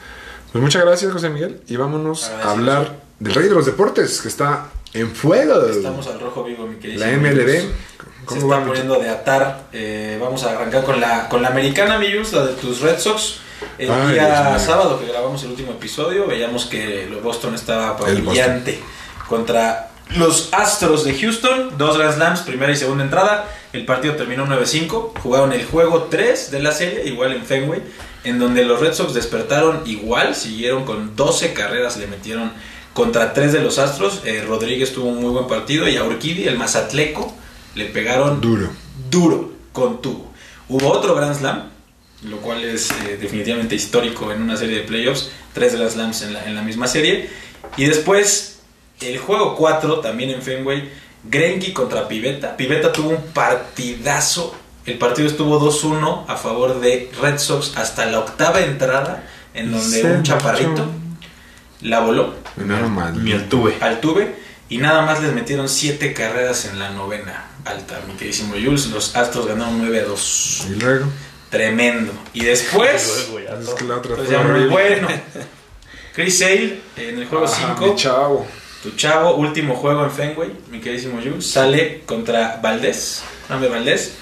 Pues muchas gracias, José Miguel. Y vámonos a hablar del rey de los deportes, que está en fuego. Estamos al rojo vivo, mi querido. La MLB. Se ¿Cómo está va? poniendo de atar. Eh, vamos a arrancar con la, con la americana, amigos, la de tus Red Sox. El Ay, día sábado que grabamos el último episodio, veíamos que Boston estaba brillante contra los Astros de Houston. Dos Grand Slams, primera y segunda entrada. El partido terminó 9-5. Jugaron el juego 3 de la serie, igual en Fenway, en donde los Red Sox despertaron igual, siguieron con 12 carreras, le metieron contra 3 de los Astros. Eh, Rodríguez tuvo un muy buen partido y a Urquidi, el mazatleco, le pegaron Duro. duro con tubo. Hubo otro Grand Slam, lo cual es eh, definitivamente histórico en una serie de playoffs, tres Grand Slams en la, en la misma serie. Y después, el juego 4, también en Fenway, Greinke contra Pivetta. Pivetta tuvo un partidazo. El partido estuvo 2-1 a favor de Red Sox hasta la octava entrada, en donde Se un chaparrito la voló No, mal. Ni el tuve. al tuve y nada más les metieron 7 carreras en la novena alta, mi queridísimo Jules. Los Astros ganaron 9 a 2. Y luego. Tremendo. Y después, Es que la otra pues fue ya bueno. Chris Sale en el juego Ah, 5, mi chavo. Tu chavo, último juego en Fenway, mi queridísimo Jules, sale contra Valdés, Jaime Valdés.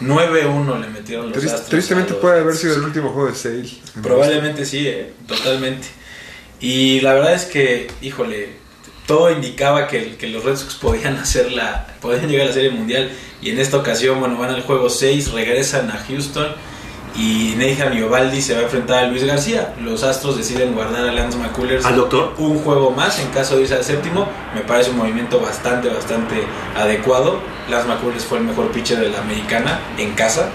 9-1 le metieron los Trist- Astros. tristemente los puede haber sido el último juego de Sale. Probablemente sí, eh, totalmente. Y la verdad es que, híjole, todo indicaba que, que los Red Sox podían hacer la, podían llegar a la Serie Mundial y en esta ocasión, bueno, van al juego 6, regresan a Houston y Nathan Iovaldi se va a enfrentar a Luis García. Los Astros deciden guardar a Lance McCullers ¿Al doctor? un juego más en caso de irse al séptimo. Me parece un movimiento bastante, bastante adecuado. Lance McCullers fue el mejor pitcher de la americana en casa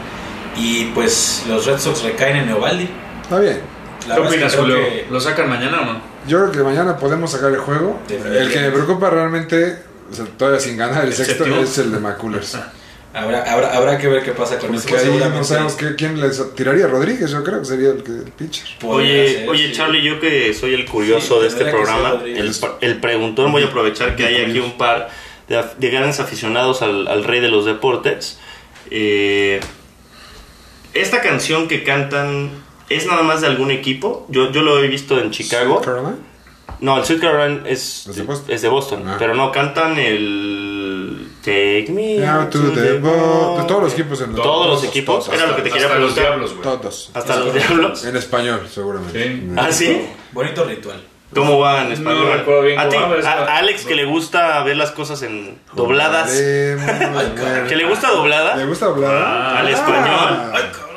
y pues los Red Sox recaen en Iovaldi. Está bien. La ¿Qué verdad es opinas, que creo Julio? que- ¿Lo sacan mañana o no? Yo creo que mañana podemos sacar el juego. El que me preocupa realmente, o sea, todavía sin ganar el, ¿El sexto, séptimo? es el de McCullers. Habrá, habrá, habrá que ver qué pasa con Porque eso. ahí no sabemos qué- quién les tiraría. Rodríguez, yo creo que sería el, que, el pitcher. Oye, ser, oye sí. Charlie, yo que soy el curioso Sí, de este programa, el, el preguntón, voy a aprovechar que hay aquí un par de, grandes aficionados al, al rey de los deportes. Eh, esta canción que cantan, ¿es nada más de algún equipo? Yo, yo lo he visto en Chicago. Carolina. No, el Sweet Caroline es, ¿Es de Boston? es de Boston, Ah. pero no, cantan el Take Me Out to the ball. De todos los equipos en Todos los equipos, era lo que te quería Hasta los diablos, güey. Todos. Hasta los diablos. En español, seguramente. Sí. ¿Ah, sí? Bonito ritual. ¿Cómo va en español? No recuerdo bien a, ti, a- Alex que le gusta ver las cosas en dobladas. ¿Que le gusta doblada? ¿Le gusta hablar? Ah, al español. Ay, cabrón.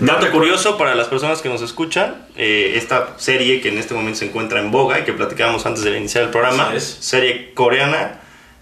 Dato curioso para las personas que nos escuchan, eh, esta serie que en este momento se encuentra en boga y que platicábamos antes de iniciar el programa, Así es. serie coreana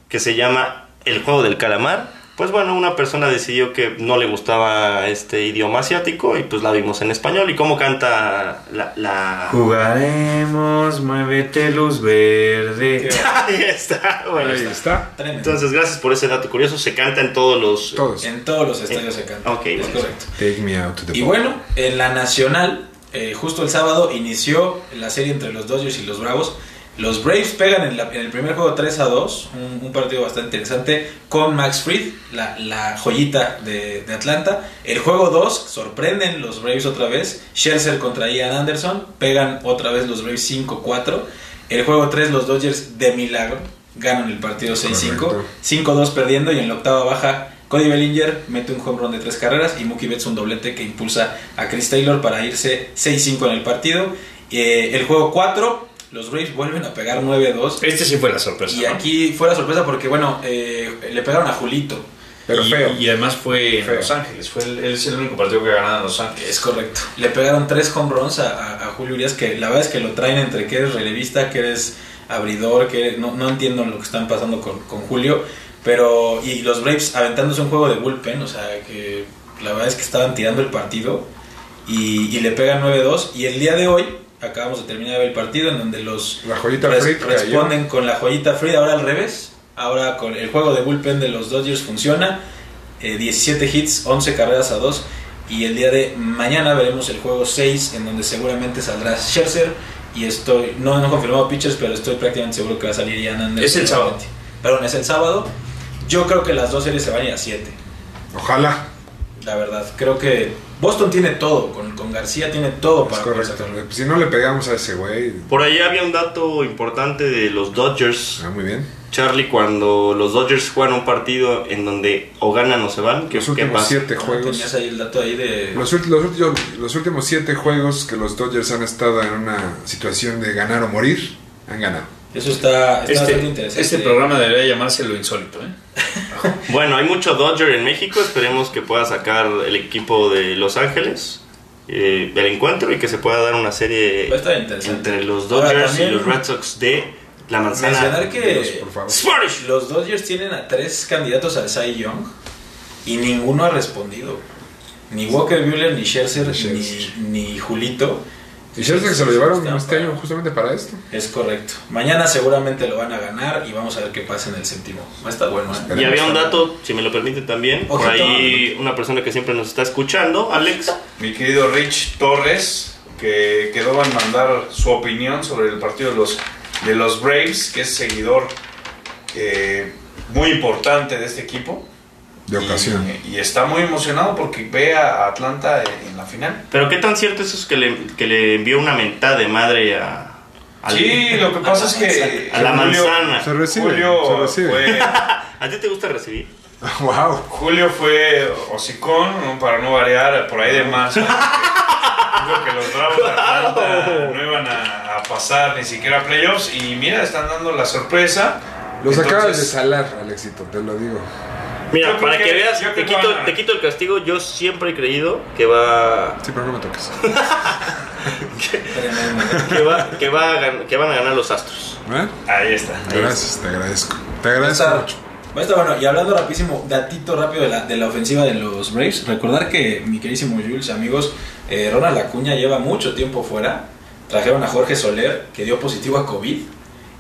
que se llama El juego del calamar. Pues bueno, una persona decidió que no le gustaba este idioma asiático y pues la vimos en español. ¿Y cómo canta la...? la... Jugaremos, muévete luz verde. Ahí está, bueno. Ahí está. Tremendo. Entonces, gracias por ese dato curioso. Se canta en todos los... Todos. en todos los estadios se canta. ok, es bueno. correcto. Take me out to the Y bueno, en la nacional, eh, justo el sábado inició la serie entre los Dodgers y los Bravos. Los Braves pegan en, la- en el primer juego 3 a 2, un, un partido bastante interesante con Max Fried, la, la joyita de, de Atlanta. El juego 2 sorprenden los Braves otra vez. Scherzer contra Ian Anderson, pegan otra vez los Braves 5-4. El juego 3 los Dodgers de milagro ganan el partido 6-5. Correcto. 5-2 perdiendo y en la octava baja Cody Bellinger mete un home run de tres carreras y Mookie Betts un doblete que impulsa a Chris Taylor para irse 6-5 en el partido. Eh, el juego 4, los Braves vuelven a pegar 9-2. Este sí fue la sorpresa. Y ¿no? aquí fue la sorpresa porque, bueno, eh, le pegaron a Julito. Pero y, feo. Y además fue en. Los Ángeles. Fue el, es el único partido que en Los Ángeles. Es correcto. Le pegaron tres home runs a, a- a Julio Urias que la verdad es que lo traen entre que eres relevista, que eres abridor, que no, no entiendo lo que están pasando con, con Julio. Pero, y los Braves aventándose un juego de bullpen, o sea, que la verdad es que estaban tirando el partido y, y le pegan 9-2. Y el día de hoy, acabamos de terminar de ver el partido en donde los La joyita res- Fried cayó. responden con la joyita Fried, ahora al revés. Ahora con el juego de bullpen de los Dodgers funciona. Eh, 17 hits, 11 carreras a 2. Y el día de mañana veremos el juego 6, en donde seguramente saldrá Scherzer. Y estoy, no, no he confirmado pitchers, pero estoy prácticamente seguro que va a salir Ian Anderson. Es el sábado. Perdón, es el sábado. Yo creo que las dos series se van a ir a 7. Ojalá. La verdad, creo que Boston tiene todo. Con, con García tiene todo Es para poder correcto. Si no le pegamos a ese güey. Por ahí había un dato importante de los Dodgers. Ah, muy bien. Charlie, cuando los Dodgers juegan un partido en donde o ganan o se van, ¿qué, Los qué últimos pasa? siete Ah, juegos. Tenías ahí el dato ahí de... Los, ulti- los últimos, los últimos siete juegos que los Dodgers han estado en una situación de ganar o morir, han ganado. Eso está, está bastante Este, interesante. este programa debería llamarse Lo Insólito. ¿eh? Bueno, hay mucho Dodger en México. Esperemos que pueda sacar el equipo de Los Ángeles eh, del encuentro y que se pueda dar una serie entre los Dodgers y los Red Sox de la manzana. Mencionar que por favor. Spanish. los Dodgers tienen a tres candidatos al Cy Young y ninguno ha respondido. Ni Walker Buehler, ni Scherzer, Ni Scherzer. Ni, ni Julito. Y Scherzer que se lo llevaron este para- año justamente para esto. Es correcto. Mañana seguramente lo van a ganar y vamos a ver qué pasa en el séptimo. Va a estar bueno. ¿eh? Y había un dato, si me lo permite también, por ahí una persona que siempre nos está escuchando, Alex. Mi querido Rich Torres, que quedó en mandar su opinión sobre el partido de los, de los Braves, que es seguidor eh, muy importante de este equipo. De ocasión. Y, y está muy emocionado porque ve a Atlanta en, en la final. Pero qué tan cierto es eso que le, que le envió una mentada de madre a... Sí, lo que pasa es que A la Julio- manzana. Se recibe. Julio se recibe. fue, ¿A ti te gusta recibir? wow. Julio fue hocicón, ¿no? para no variar, por ahí de marzo. Dijo que los Bravos de Atlanta no iban a, a pasar ni siquiera a playoffs. Y mira, están dando la sorpresa. Los Entonces, acabas de salar, Alexito, te lo digo. Mira, Yo para que, que- veas, te quito, van a- te quito el castigo. Yo siempre he creído que va, Sí, pero no me toques. Que, va, que, va a gan- que van a ganar los Astros. ¿Eh? Ahí está. Gracias, te agradezco. Te agradezco estar- mucho. va a estar bueno. Y hablando rapidísimo, datito rápido de la, de la ofensiva de los Braves. Recordar que mi querísimo Jules, amigos, eh, Ronald Acuña lleva mucho tiempo fuera. Trajeron a Jorge Soler, que dio positivo a COVID.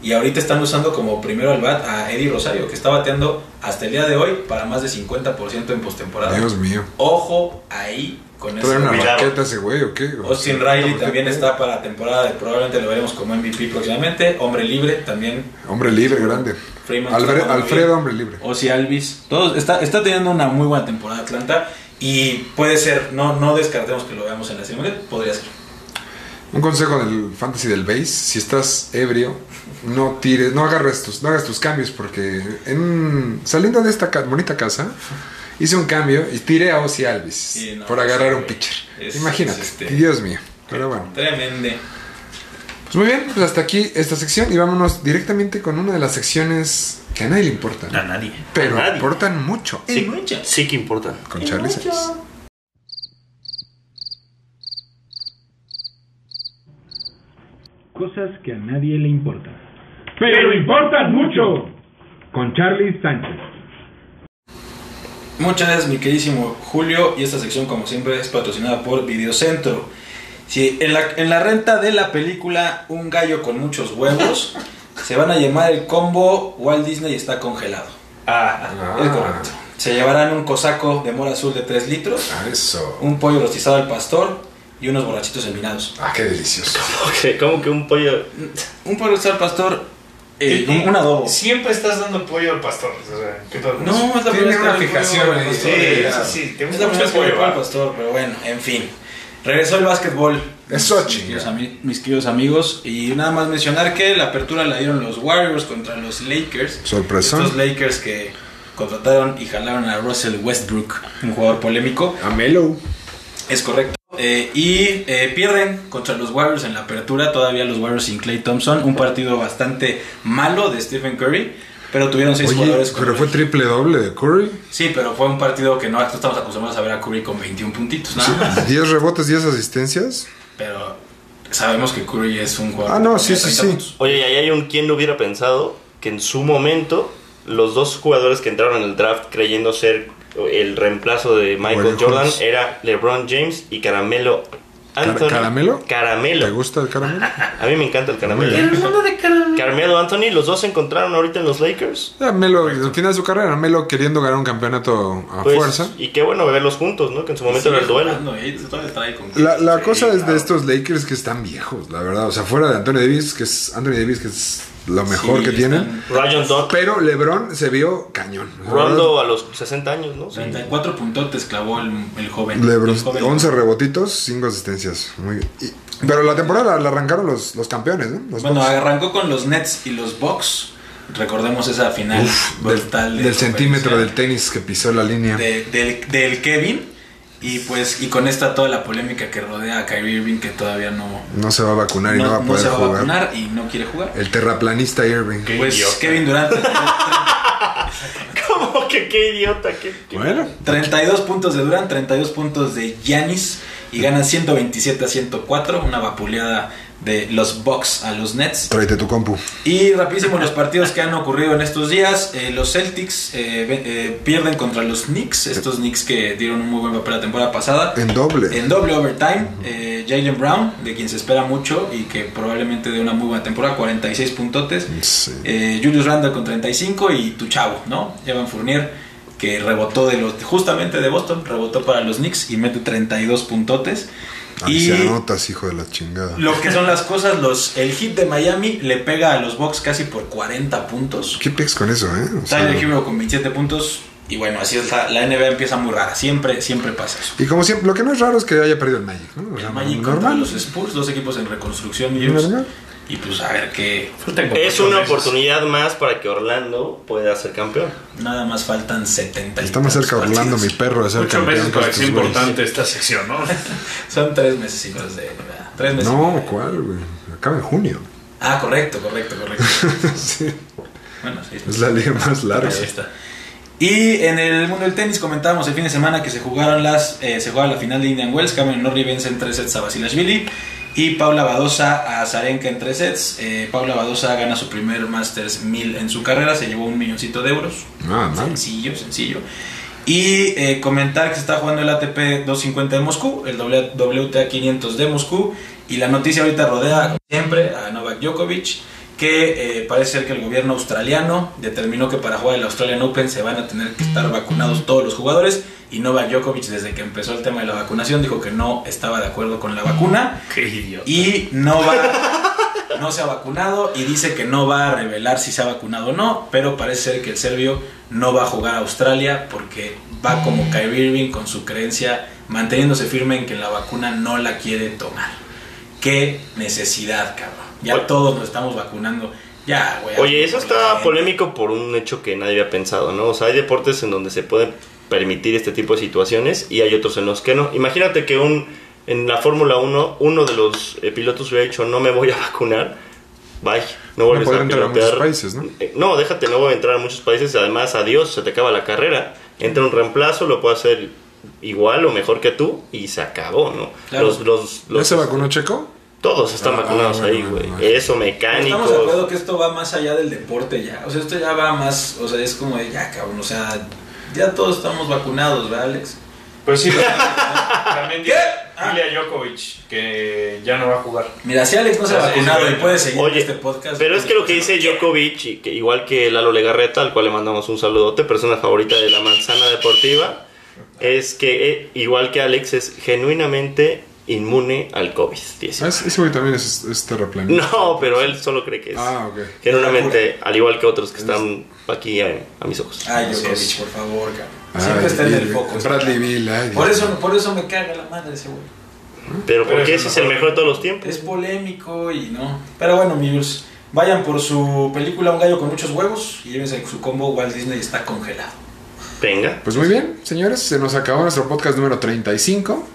Y ahorita están usando como primero al bat a Eddie Rosario, que está bateando hasta el día de hoy para más de 50% en postemporada. Dios mío. Ojo ahí con. ¿Trae una raqueta ese güey o qué? Austin Riley también está para la temporada, de- probablemente lo veremos como MVP próximamente. Hombre libre también. Hombre libre, grande. Freeman Alfre- está jugando Alfredo, hombre libre. Ozzy Alvis. Todos, está, está teniendo una muy buena temporada Atlanta. Y puede ser, no, no descartemos que lo veamos en la serie Podría ser. Un consejo del fantasy del base, si estás ebrio, no tires, no agarres tus, no hagas tus cambios porque en, saliendo de esta bonita casa hice un cambio y tiré a Ozzy Alvis Sí, no, por agarrar sí, un pitcher. Es- Imagínate, es este- Dios mío. Pero bueno. Tremende. Pues muy bien, pues hasta aquí esta sección y vámonos directamente con una de las secciones que a nadie le importan, A nadie. pero A nadie. importan mucho. Sí, sí que importan. Con Charlie Sainz. Cosas que a nadie le importan. Pero importan mucho. Con Charlie Sánchez. Muchas gracias, mi queridísimo Julio. Y esta sección, como siempre, es patrocinada por Videocentro. Si en la, en la renta de la película Un gallo con muchos huevos, se van a llamar el combo Walt Disney está congelado. Ah, Es correcto. Se llevarán un cosaco de mora azul de 3 litros, Ah, eso. un pollo rostizado al pastor y unos borrachitos enminados. Ah, qué delicioso. ok, como que un pollo. Un pollo rostizado al pastor, eh, un, un adobo. Siempre estás dando pollo al pastor. O sea. No, es la Tiene primera vez una fijación pollo al ahí. pastor. Sí, sí, sí. Te Es gusta la mucho primera veo pollo, al pastor, pero bueno, en fin. Regresó el básquetbol. Eso, mis queridos, chinga. ami- mis queridos amigos. Y nada más mencionar que la apertura la dieron los Warriors contra los Lakers. Sorpresón. Estos Lakers que contrataron y jalaron a Russell Westbrook, un jugador polémico. A Melo. Es correcto. Eh, y eh, pierden contra los Warriors en la apertura. Todavía los Warriors sin Clay Thompson. Un partido bastante malo de Stephen Curry. Pero tuvieron seis Oye, jugadores pero fue triple doble de Curry. Sí, pero fue un partido que no estamos acostumbrados a ver a Curry con 21 puntitos, nada más. 10 rebotes, 10 asistencias. Pero sabemos que Curry es un jugador. Ah, no, que sí, sí, 30 sí. puntos. Oye, y ahí hay un quien no hubiera pensado que en su momento los dos jugadores que entraron en el draft creyendo ser el reemplazo de Michael Jordan Holmes. era LeBron James y Caramelo Anthony. ¿Caramelo? Caramelo. ¿Te gusta el caramelo? A mí me encanta el caramelo. Muy bien. Carmelo Anthony, los dos se encontraron ahorita en los Lakers. Ya, Melo, al final de su carrera, Melo queriendo ganar un campeonato a Pues, fuerza. Y qué bueno verlos juntos, ¿no? Que en su momento era el duelo. La, la Sí, cosa es de claro. estos Lakers que están viejos, la verdad. O sea, fuera de Anthony Davis, que es Anthony Davis, que es lo mejor Sí, que tienen. Rayon Dodd, Pero LeBron se vio cañón. Rondo a los 60 años, ¿no? Sí. 34 puntotes clavó el, el joven. LeBron, El joven. 11 rebotitos, 5 asistencias. Muy bien. Y- pero la temporada la, arrancaron los, los campeones, ¿no? Los Bueno, Bucks. arrancó con los Nets y los Bucks. Recordemos esa final Uf, brutal del, de del centímetro del tenis que pisó la línea. de- del, del Kevin. Y pues, y con esta toda la polémica que rodea a Kyrie Irving, que todavía no, No se va a vacunar y no, no, va a no poder se va a jugar. vacunar y no quiere jugar. El terraplanista Irving. Pues idiota. Kevin Durant, ¿Cómo que qué idiota? ¿Qué, qué- Bueno, 32 puntos de Durant, 32 puntos de Giannis y ganan 127 a 104, una vapuleada de los Bucks a los Nets. tráete tu compu. Y rapidísimo los partidos que han ocurrido en estos días. Eh, los Celtics eh, eh, pierden contra los Knicks, estos Knicks que dieron un muy buen papel la temporada pasada. En doble. En doble overtime, Jalen Brown, de quien se espera mucho y que probablemente dé una muy buena temporada, 46 puntotes. Sí. Julius Randle con 35 y tu chavo, ¿no? Evan Fournier, que rebotó de los, justamente de Boston, rebotó para los Knicks y mete 32 puntotes. Ahí y se anotas, hijo de la chingada. lo que son las cosas, los, el hit de Miami le pega a los Bucks casi por 40 puntos. ¿Qué pex con eso, eh? O sea, Tyler Hero con 27 puntos. Y bueno, así es la, la NBA empieza muy rara. Siempre, siempre pasa eso. y como siempre, lo que no es raro es que haya perdido el Magic, ¿no? O sea, El Magic contra normal. los Spurs, dos equipos en reconstrucción. y. Y pues a ver qué. Es una oportunidad más para que Orlando pueda ser campeón. Nada más faltan 70. y Está más cerca tantos Orlando, mi partidos. perro, de ser Ocho campeón. meses güeyes. importante esta sección, ¿no? Son tres meses de. Tres meses. No, ¿cuál, güey? Acaba en junio. Ah, correcto, correcto, correcto. sí. bueno, seis Es la liga más larga. Ahí está. Y en el mundo del tenis comentábamos el fin de semana que se jugaron las eh, se jugaba la final de Indian Wells, Cameron Norrie vence en tres sets a Basilashvili y Paula Badosa a Zarenka en tres sets. Eh, Paula Badosa gana su primer Masters 1000 en su carrera, se llevó un milloncito de euros. Ah. Sencillo, sencillo. Y eh, comentar que se está jugando el ATP 250 de Moscú, el WTA 500 de Moscú. Y la noticia ahorita rodea, como siempre, a Novak Djokovic. Que eh, parece ser que el gobierno australiano determinó que para jugar el Australian Open se van a tener que estar vacunados todos los jugadores y Novak Djokovic desde que empezó el tema de la vacunación dijo que no estaba de acuerdo con la vacuna Qué idiota. y no va no se ha vacunado y dice que no va a revelar si se ha vacunado o no, pero parece ser que el serbio no va a jugar a Australia porque va como Kyrie Irving con su creencia manteniéndose firme en que la vacuna no la quiere tomar. Qué necesidad, cabrón. Ya Oye. todos nos estamos vacunando. Ya, güey. Oye, eso está gente. polémico por un hecho que nadie había pensado, ¿no? O sea, hay deportes en donde se pueden permitir este tipo de situaciones y hay otros en los que no. Imagínate que un en la Fórmula 1 uno de los eh, pilotos hubiera dicho no me voy a vacunar. Bye, no vuelves a entrar a muchos países, ¿no? Eh, No, déjate, no voy a entrar a muchos países. Además, adiós, se te acaba la carrera. Entra un reemplazo, lo puede hacer igual o mejor que tú y se acabó, ¿no? Claro. Los, los, ¿Ya los- se vacunó Checo? Todos están Ah, vacunados bueno, ahí, güey. bueno. Eso, mecánicos. Estamos de acuerdo que esto va más allá del deporte ya. O sea, esto ya va más. O sea, es como de ya, cabrón. O sea, ya todos estamos vacunados, ¿verdad, Alex? Pues sí, también dile dile a Djokovic que ya no va a jugar. Mira, si Alex no se ha vacunado y puede seguir Oye, este podcast. Pero es que lo que pues, dice Djokovic, y que igual que Lalo Legarreta, al cual le mandamos un saludote, persona favorita de la manzana deportiva, es que eh, igual que Alex es genuinamente inmune al Ah, COVID-19. ese ese güey también es, es terraplanista. No, pero él solo cree que es. Ah, ok. Genuinamente, al igual que otros que están aquí a, a mis ojos. Ay, Djokovic, es. por favor, cabrón. Siempre está en el foco. Bradley. Bill, ay, Por eso, por eso me caga la madre ese güey. Pero Pero porque es ese el es el mejor. mejor de todos los tiempos. Es polémico y no. Pero bueno, amigos, vayan por su película Un gallo con muchos huevos y llévense su combo Walt Disney está congelado. Venga. Pues muy bien, señores, se nos acabó nuestro podcast número 35.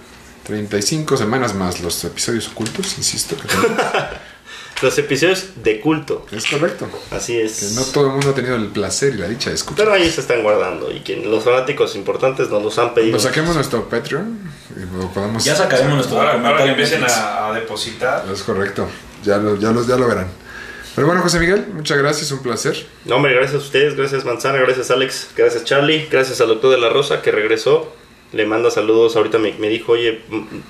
35 semanas más los episodios ocultos, insisto. Que tenemos. Los episodios de culto. es correcto. Así Que es. no todo el mundo ha tenido el placer y la dicha de escuchar. Pero ahí se están guardando. Y que los fanáticos importantes nos los han pedido. Cuando saquemos nuestro Patreon, y lo podamos. Ya sacaremos nuestro Ahora, ahora que empiecen a, a depositar. Es correcto. Ya lo, ya, lo, ya lo verán. Pero bueno, José Miguel, muchas gracias, un placer. No, hombre, gracias a ustedes, gracias Manzana, gracias Alex, gracias Charlie, gracias al doctor de la Rosa que regresó. Le manda saludos, ahorita me, me dijo, oye,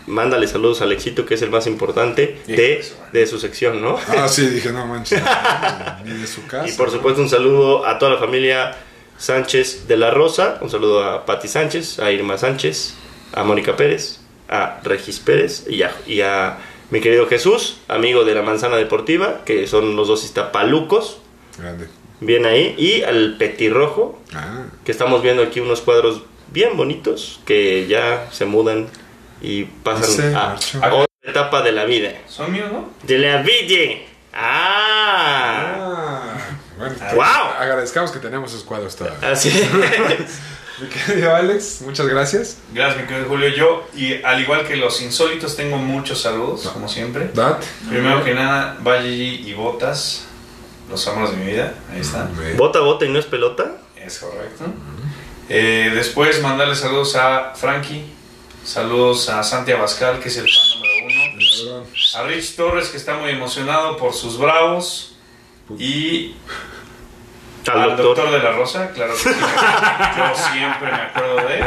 mándale saludos a Alexito, que es el más importante de, de su sección, ¿no? Ah, sí, dije, no manches. Ni de su casa. Y por supuesto un saludo a toda la familia Sánchez de la Rosa, un saludo a Patti Sánchez, a Irma Sánchez, a Mónica Pérez, a Regis Pérez y a, y a mi querido Jesús, amigo de la Manzana Deportiva, que son los dos iztapalucos, Grande. bien ahí, y al Petirrojo, Ah, que estamos viendo aquí unos cuadros bien bonitos que ya se mudan y pasan a, a otra etapa de la vida. Son míos, ¿no? De la vida. Ah. Ah, bueno, ¡Wow! agradezcamos que tenemos esos cuadros todavía. Así. Mi querido Alex, muchas gracias. Gracias, mi querido Julio. Yo, y al igual que los insólitos, tengo muchos saludos, como siempre. Dat. Primero que nada, Valle y Botas, los amores de mi vida. Ahí están. bota, bota y no es pelota. Es correcto. Eh, después, mandarle saludos a Frankie. Saludos a Santi Abascal, que es el fan número uno. A Rich Torres, que está muy emocionado por sus bravos. Y Al al doctor. doctor. de la Rosa, claro que sí. Yo siempre me acuerdo de él.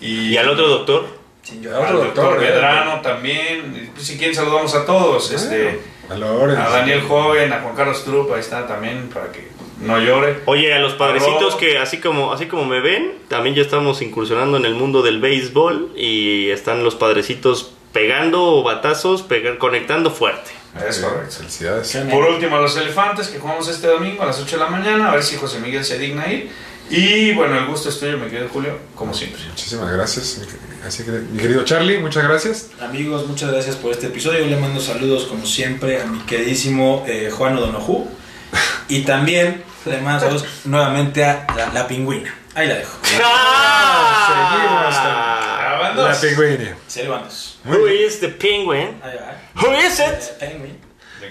Y al otro doctor. Sin al. Otro doctor doctor, eh. Medrano también. Si quieren, saludamos a todos. Este, A a Daniel Joven, a Juan Carlos Trupp, ahí está también, para que no llore. Oye, a los padrecitos que así como así como me ven, también ya estamos incursionando en el mundo del béisbol y están los padrecitos pegando batazos, pegar, conectando fuerte. Es correcto. Felicidades. Por último, a los elefantes que jugamos este domingo a las 8 de la mañana, a ver si José Miguel se digna ir. Y bueno, el gusto es tuyo, mi querido Julio, como siempre. Muchísimas gracias. Así que, mi querido Charlie, muchas gracias. Amigos, muchas gracias por este episodio. Yo le mando saludos, como siempre, a mi queridísimo eh, Juan O'Donoghue. Y también le mando saludos nuevamente a la, la pingüina. Ahí la dejo. Ah, La pingüina. Cervantes. Who is the penguin? Who is it? Penguin.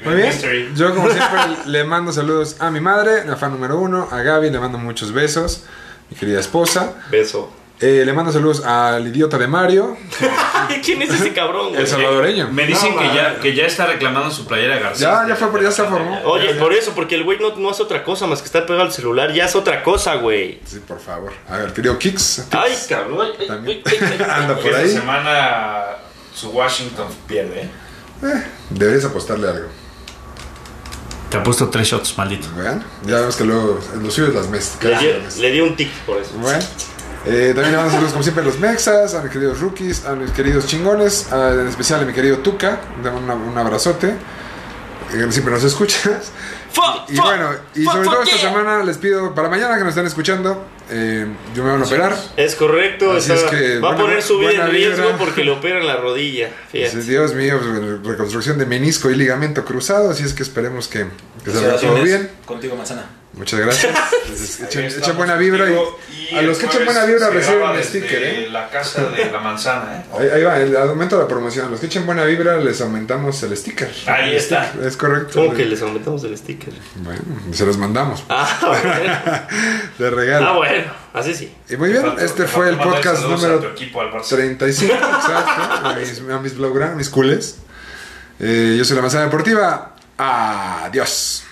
Muy bien. Yo, como siempre, le mando saludos a mi madre, la fan número uno, a Gaby, le mando muchos besos, mi querida esposa. Beso. Eh, le mando saludos al idiota de Mario, ¿Quién es ese cabrón? güey? el salvadoreño. Me dicen No, que, ya, que ya está reclamando su playera García. Ya, ya fue, por- ya se formó. Oye, por eso, porque el güey no, no hace otra cosa más que estar pegado al celular, ya es otra cosa, güey. Sí, por favor. A ver, querido Kix. Ay, cabrón. ay, También. ay, ay, ay. Anda por esta ahí. semana su Washington pierde. ¿eh? Deberías apostarle algo. Te ha puesto tres shots, maldito. Vean, ya vemos que lo, lo suyo es las mesas. Le dio, le dio un tic por eso. Bueno, eh, también le mando saludos como siempre a los mexas, a mis queridos rookies, a mis queridos chingones, a- en especial a mi querido Tuca, una- un abrazote, eh, siempre nos escuchas. Fuck, Y fuck, bueno, y sobre todo esta semana les pido, para mañana que nos estén escuchando, eh, yo me van a operar. Es correcto, Así es que, va a poner su vida en riesgo vibra. porque le operan la rodilla. Fíjate. Dios mío, pues, reconstrucción de menisco y ligamento cruzado, así es que esperemos que, que salga todo bien. Contigo, manzana. Muchas gracias. Echen, buena vibra y, a los que echen buena vibra reciben un sticker, ¿eh? La casa de la manzana, ¿eh? Ahí, ahí va, el aumento de la promoción. A los que echen buena vibra les aumentamos el sticker. Ahí está. Es correcto. ¿Cómo que les aumentamos el sticker? Bueno, se los mandamos. Ah, bueno. De regalo. Ah, bueno, así sí. Y muy bien, Falta- este te fue el podcast número equipo, al Barça. 35, exacto. A mis, a mis bloggram, mis culés. Eh, yo soy la manzana deportiva. Adiós.